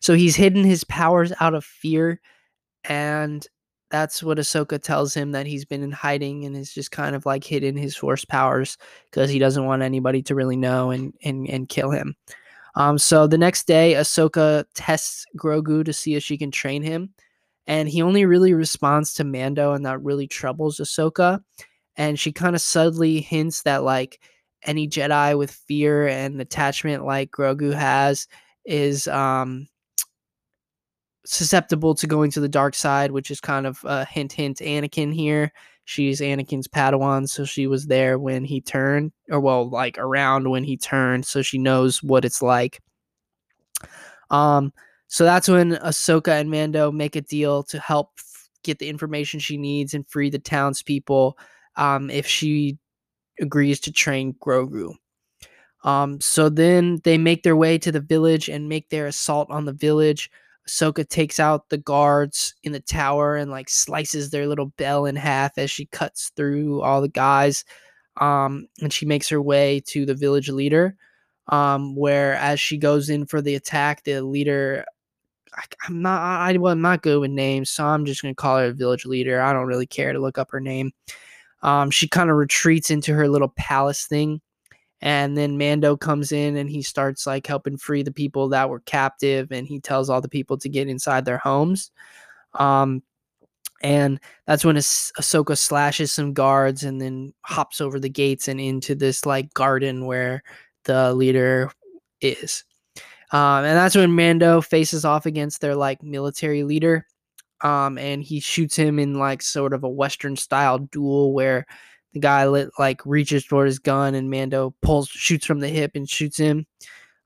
Speaker 1: So he's hidden his powers out of fear, and that's what Ahsoka tells him that he's been in hiding and is just kind of like hidden his force powers because he doesn't want anybody to really know and and and kill him. Um, so the next day, Ahsoka tests Grogu to see if she can train him, and he only really responds to Mando, and that really troubles Ahsoka. And she kind of subtly hints that like any Jedi with fear and attachment like Grogu has is um susceptible to going to the dark side, which is kind of a hint, hint, Anakin here. She's Anakin's Padawan, so she was there when he turned, or well, like around when he turned, so she knows what it's like. Um, so that's when Ahsoka and Mando make a deal to help get the information she needs and free the townspeople um, if she agrees to train Grogu. Um, so then they make their way to the village and make their assault on the village. Ahsoka takes out the guards in the tower and like slices their little bell in half as she cuts through all the guys. Um, and she makes her way to the village leader. Um, where as she goes in for the attack, the leader, I, am not, I, I'm not good with names, so I'm just gonna call her a village leader. I don't really care to look up her name. Um, she kind of retreats into her little palace thing and then Mando comes in and he starts like helping free the people that were captive and he tells all the people to get inside their homes. Um, and that's when ah- Ahsoka slashes some guards and then hops over the gates and into this like garden where the leader is. Um, and that's when Mando faces off against their like military leader. Um, and he shoots him in like sort of a Western style duel where the guy lit, like reaches for his gun and Mando pulls shoots from the hip and shoots him.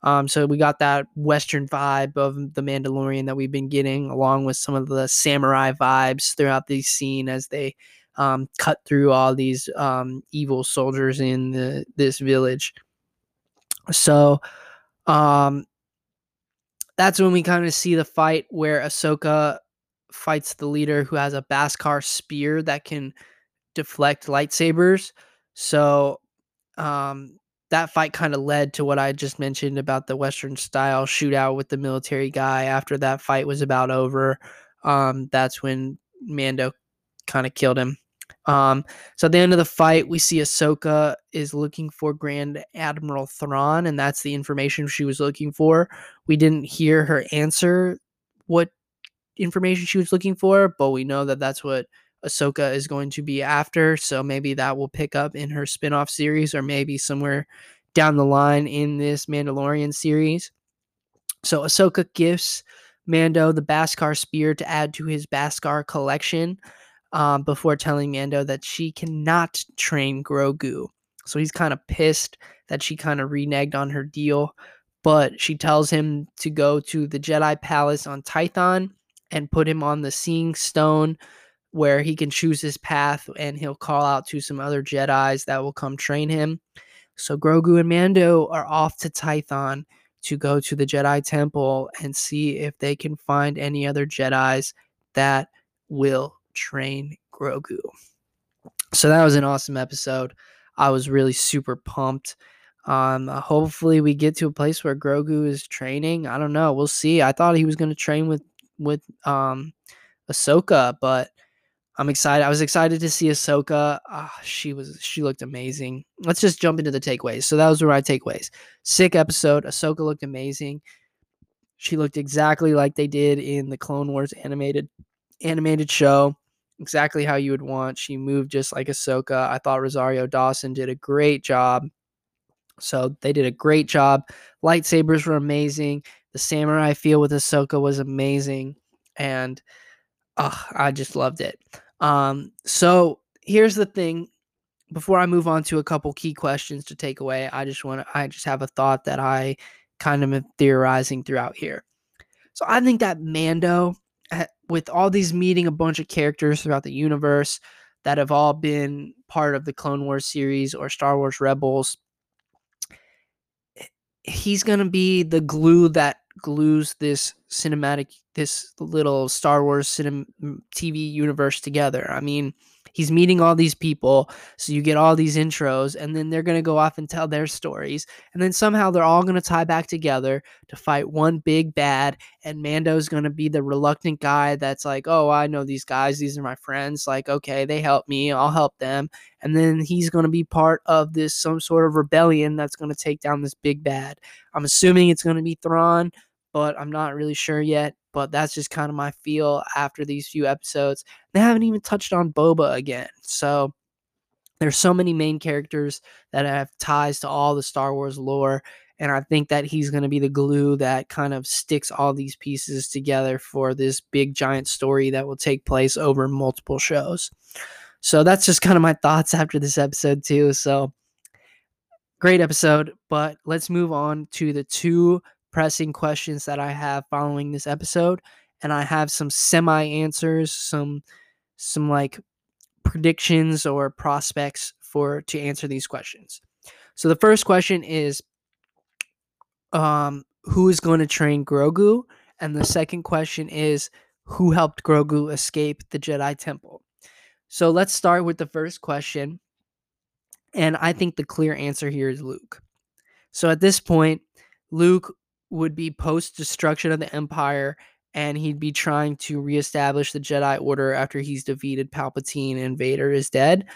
Speaker 1: Um, so we got that Western vibe of the Mandalorian that we've been getting, along with some of the samurai vibes throughout the scene as they um, cut through all these um, evil soldiers in the, this village. So um, that's when we kind of see the fight where Ahsoka fights the leader who has a Beskar spear that can deflect lightsabers. So um, that fight kind of led to what I just mentioned about the Western style shootout with the military guy. After that fight was about over, um, that's when Mando kind of killed him. Um, so at the end of the fight, we see Ahsoka is looking for Grand Admiral Thrawn, and that's the information she was looking for. We didn't hear her answer what information she was looking for, but we know that that's what Ahsoka is going to be after. So maybe that will pick up in her spin off series or maybe somewhere down the line in this Mandalorian series. So Ahsoka gifts Mando the Beskar spear to add to his Beskar collection um, before telling Mando that she cannot train Grogu. So he's kind of pissed that she kind of reneged on her deal. But she tells him to go to the Jedi Palace on Tython and put him on the Seeing Stone where he can choose his path and he'll call out to some other Jedi's that will come train him. So Grogu and Mando are off to Tython to go to the Jedi Temple and see if they can find any other Jedi's that will train Grogu. So that was an awesome episode. I was really super pumped. Um, hopefully we get to a place where Grogu is training. I don't know. We'll see. I thought he was going to train with with um Ahsoka, but I'm excited. I was excited to see Ahsoka. Oh, she was she looked amazing. Let's just jump into the takeaways. So that was my takeaways. Sick episode. Ahsoka looked amazing. She looked exactly like they did in the Clone Wars animated animated show, exactly how you would want. She moved just like Ahsoka. I thought Rosario Dawson did a great job. So they did a great job. Lightsabers were amazing. The samurai feel with Ahsoka was amazing, and I just loved it. Um, so here's the thing. Before I move on to a couple key questions to take away, I just want to. I just have a thought that I kind of am theorizing throughout here. So I think that Mando, eh, with all these meeting a bunch of characters throughout the universe that have all been part of the Clone Wars series or Star Wars Rebels, eh, he's gonna be the glue that glues this cinematic this little Star Wars cinem- mm, TV universe together. I mean, he's meeting all these people so you get all these intros and then they're going to go off and tell their stories and then somehow they're all going to tie back together to fight one big bad and mando's going to be the reluctant guy that's like oh i know these guys these are my friends like okay they help me i'll help them and then he's going to be part of this some sort of rebellion that's going to take down this big bad. I'm assuming it's going to be thrawn but i'm not really sure yet but that's just kind of my feel after these few episodes. They haven't even touched on Boba again. So there's so many main characters that have ties to all the Star Wars lore. And I think that he's going to be the glue that kind of sticks all these pieces together for this big giant story that will take place over multiple shows. So that's just kind of my thoughts (laughs) after this episode, too. So great episode, but let's move on to the two pressing questions that I have following this episode, and I have some semi answers, some some like predictions or prospects for to answer these questions. So the first question is um who is going to train Grogu? And the second question is who helped Grogu escape the Jedi Temple? So let's start with the first question. And I think the clear answer here is Luke. So at this point, Luke would be post destruction of the Empire, and he'd be trying to reestablish the Jedi Order after he's defeated Palpatine and Vader is dead.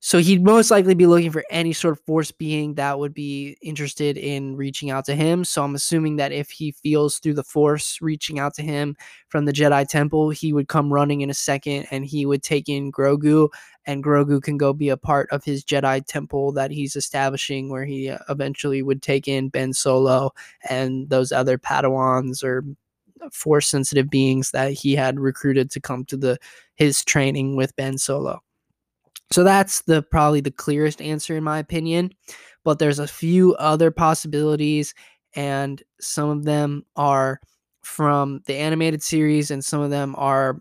Speaker 1: So he'd most likely be looking for any sort of force being that would be interested in reaching out to him. So I'm assuming that if he feels through the force reaching out to him from the Jedi Temple, he would come running in a second and he would take in Grogu, and Grogu can go be a part of his Jedi Temple that he's establishing, where he uh, eventually would take in Ben Solo and those other Padawans or force sensitive beings that he had recruited to come to the his training with Ben Solo. So that's the probably the clearest answer in my opinion, but there's a few other possibilities and some of them are from the animated series and some of them are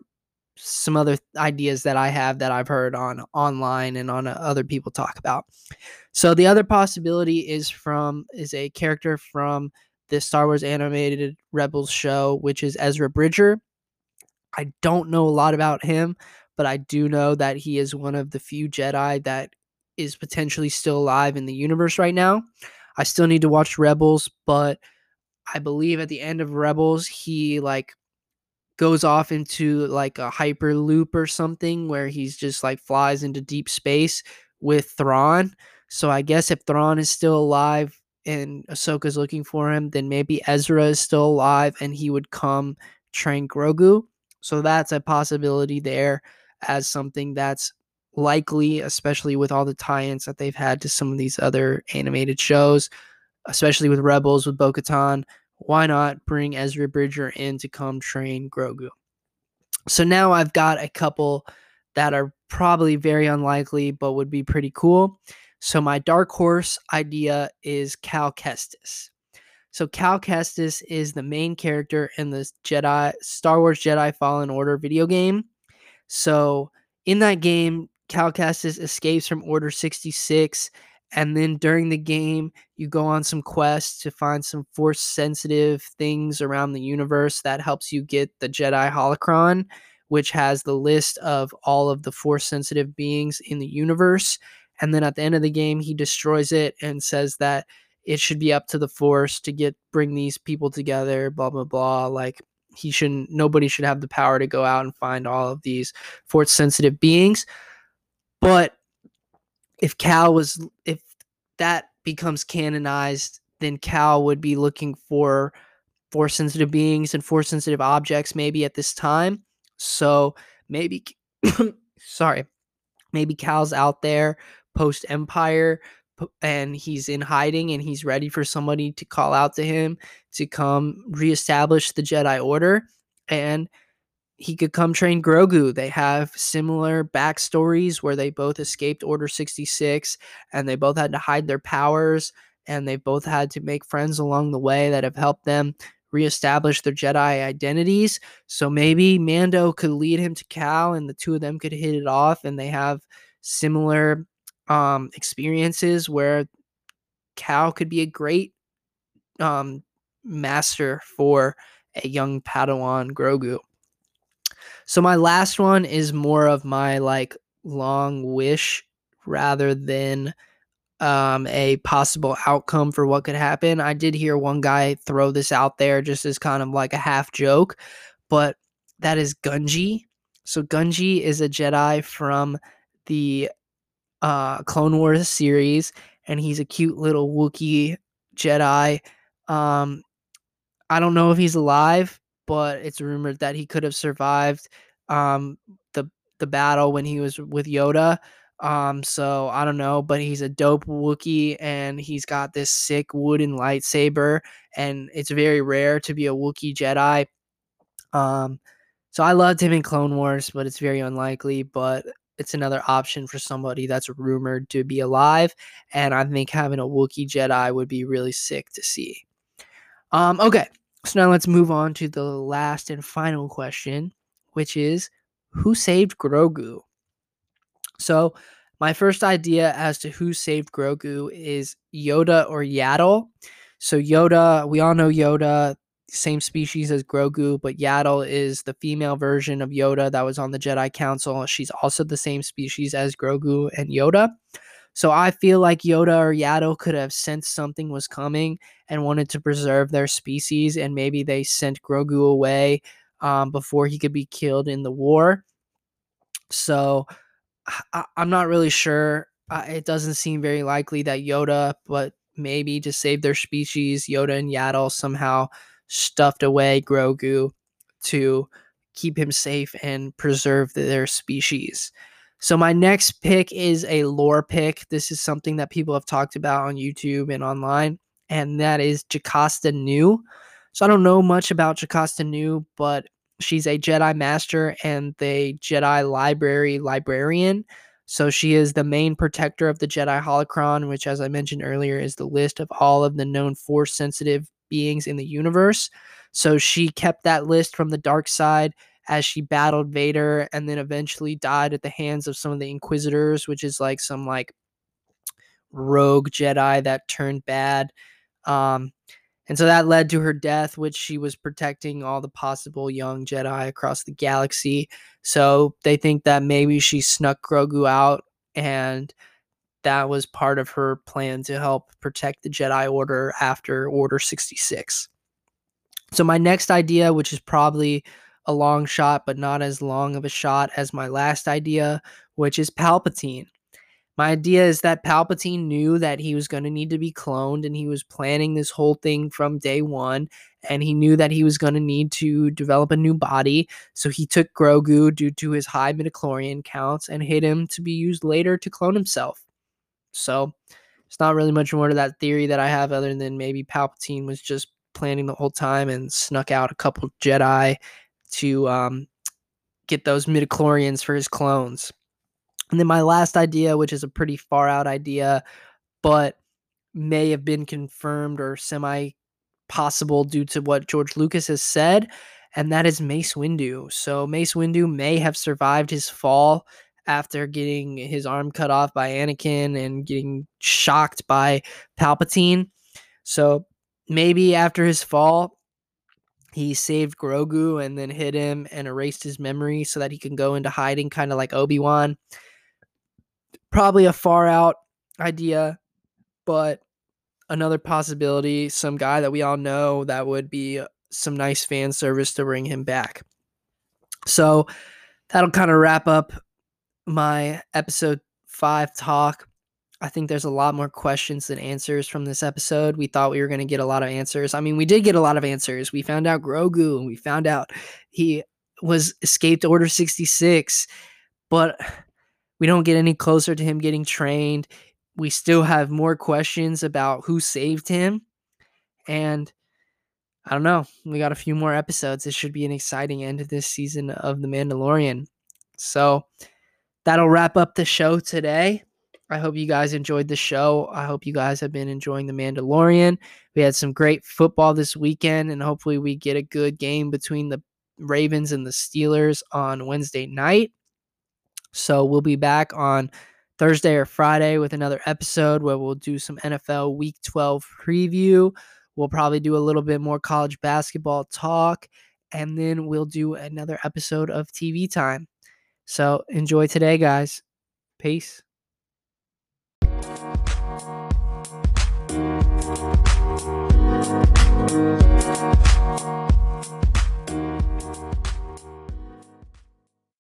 Speaker 1: some other ideas that I have that I've heard on online and on uh, other people talk about. So the other possibility is from is a character from the Star Wars animated Rebels show, which is Ezra Bridger. I don't know a lot about him, but I do know that he is one of the few Jedi that is potentially still alive in the universe right now. I still need to watch Rebels, but I believe at the end of Rebels, he like goes off into like a hyper loop or something where he's just like flies into deep space with Thrawn. So I guess if Thrawn is still alive and Ahsoka's looking for him, then maybe Ezra is still alive and he would come train Grogu. So that's a possibility there as something that's likely, especially with all the tie-ins that they've had to some of these other animated shows, especially with Rebels with Bo-Katan. Why not bring Ezra Bridger in to come train Grogu? So now I've got a couple that are probably very unlikely, but would be pretty cool. So my dark horse idea is Cal Kestis. So Cal Kestis is the main character in the Jedi Star Wars Jedi Fallen Order video game. So in that game, Cal Kestis escapes from Order 66. And then during the game, you go on some quests to find some force sensitive things around the universe that helps you get the Jedi Holocron, which has the list of all of the force sensitive beings in the universe. And then at the end of the game, he destroys it and says that it should be up to the force to get bring these people together, blah blah blah. Like he shouldn't nobody should have the power to go out and find all of these force sensitive beings but if cal was if that becomes canonized then cal would be looking for force sensitive beings and force sensitive objects maybe at this time. So maybe, (coughs) sorry, maybe Cal's out there post Empire and he's in hiding and he's ready for somebody to call out to him to come reestablish the Jedi Order. And he could come train Grogu. They have similar backstories where they both escaped Order 66 and they both had to hide their powers and they both had to make friends along the way that have helped them reestablish their Jedi identities. So maybe Mando could lead him to Cal and the two of them could hit it off and they have similar um, experiences where Cal could be a great um, master for a young Padawan Grogu. So my last one is more of my like long wish rather than um, a possible outcome for what could happen. I did hear one guy throw this out there just as kind of like a half joke, but that is Gungi. So Gungi is a Jedi from the uh, Clone Wars series, and he's a cute little Wookiee Jedi. Um, I don't know if he's alive, but it's rumored that he could have survived um, the the battle when he was with Yoda. Um, so I don't know, but he's a dope Wookiee and he's got this sick wooden lightsaber, and it's very rare to be a Wookiee Jedi. Um, so I loved him in Clone Wars, but it's very unlikely. But it's another option for somebody that's rumored to be alive, and I think having a Wookiee Jedi would be really sick to see. Um, okay, so now let's move on to the last and final question, which is who saved Grogu? So, my first idea as to who saved Grogu is Yoda or Yaddle. So, Yoda, we all know Yoda, same species as Grogu, but Yaddle is the female version of Yoda that was on the Jedi Council. She's also the same species as Grogu and Yoda. So I feel like Yoda or Yaddle could have sensed something was coming and wanted to preserve their species, and maybe they sent Grogu away um, before he could be killed in the war. So I, am not really sure. Uh, it doesn't seem very likely that Yoda, but maybe to save their species, Yoda and Yaddle somehow stuffed away Grogu to keep him safe and preserve their species. So my next pick is a lore pick. This is something that people have talked about on YouTube and online, and that is Jocasta Nu. So I don't know much about Jocasta Nu, but she's a Jedi Master and the Jedi Library librarian. So she is the main protector of the Jedi Holocron, which, as I mentioned earlier, is the list of all of the known Force sensitive beings in the universe. So she kept that list from the dark side as she battled Vader and then eventually died at the hands of some of the Inquisitors, which is like some like rogue Jedi that turned bad. Um, and so that led to her death, which she was protecting all the possible young Jedi across the galaxy. So they think that maybe she snuck Grogu out and that was part of her plan to help protect the Jedi Order after Order 66. So, my next idea, which is probably a long shot, but not as long of a shot as my last idea, which is Palpatine. My idea is that Palpatine knew that he was going to need to be cloned and he was planning this whole thing from day one. And he knew that he was going to need to develop a new body. So he took Grogu due to his high midichlorian counts and hid him to be used later to clone himself. So it's not really much more to that theory that I have, other than maybe Palpatine was just planning the whole time and snuck out a couple Jedi to um, get those midichlorians for his clones. And then my last idea, which is a pretty far out idea, but may have been confirmed or semi possible due to what George Lucas has said, and that is Mace Windu. So Mace Windu may have survived his fall after getting his arm cut off by Anakin and getting shocked by Palpatine. So maybe after his fall, he saved Grogu and then hit him and erased his memory so that he can go into hiding, kind of like Obi Wan. Probably a far out idea, but another possibility. Some guy that we all know that would be some nice fan service to bring him back. So that'll kind of wrap up my episode five talk. I think there's a lot more questions than answers from this episode. We thought we were going to get a lot of answers. I mean, we did get a lot of answers. We found out Grogu and we found out he was escaped Order 66, but (sighs) we don't get any closer to him getting trained. We still have more questions about who saved him. And I don't know. We got a few more episodes. This should be an exciting end to this season of The Mandalorian. So that'll wrap up the show today. I hope you guys enjoyed the show. I hope you guys have been enjoying The Mandalorian. We had some great football this weekend, and hopefully, we get a good game between the Ravens and the Steelers on Wednesday night. So, we'll be back on Thursday or Friday with another episode where we'll do some NFL Week 12 preview. We'll probably do a little bit more college basketball talk, and then we'll do another episode of TV time. So, enjoy today, guys. Peace.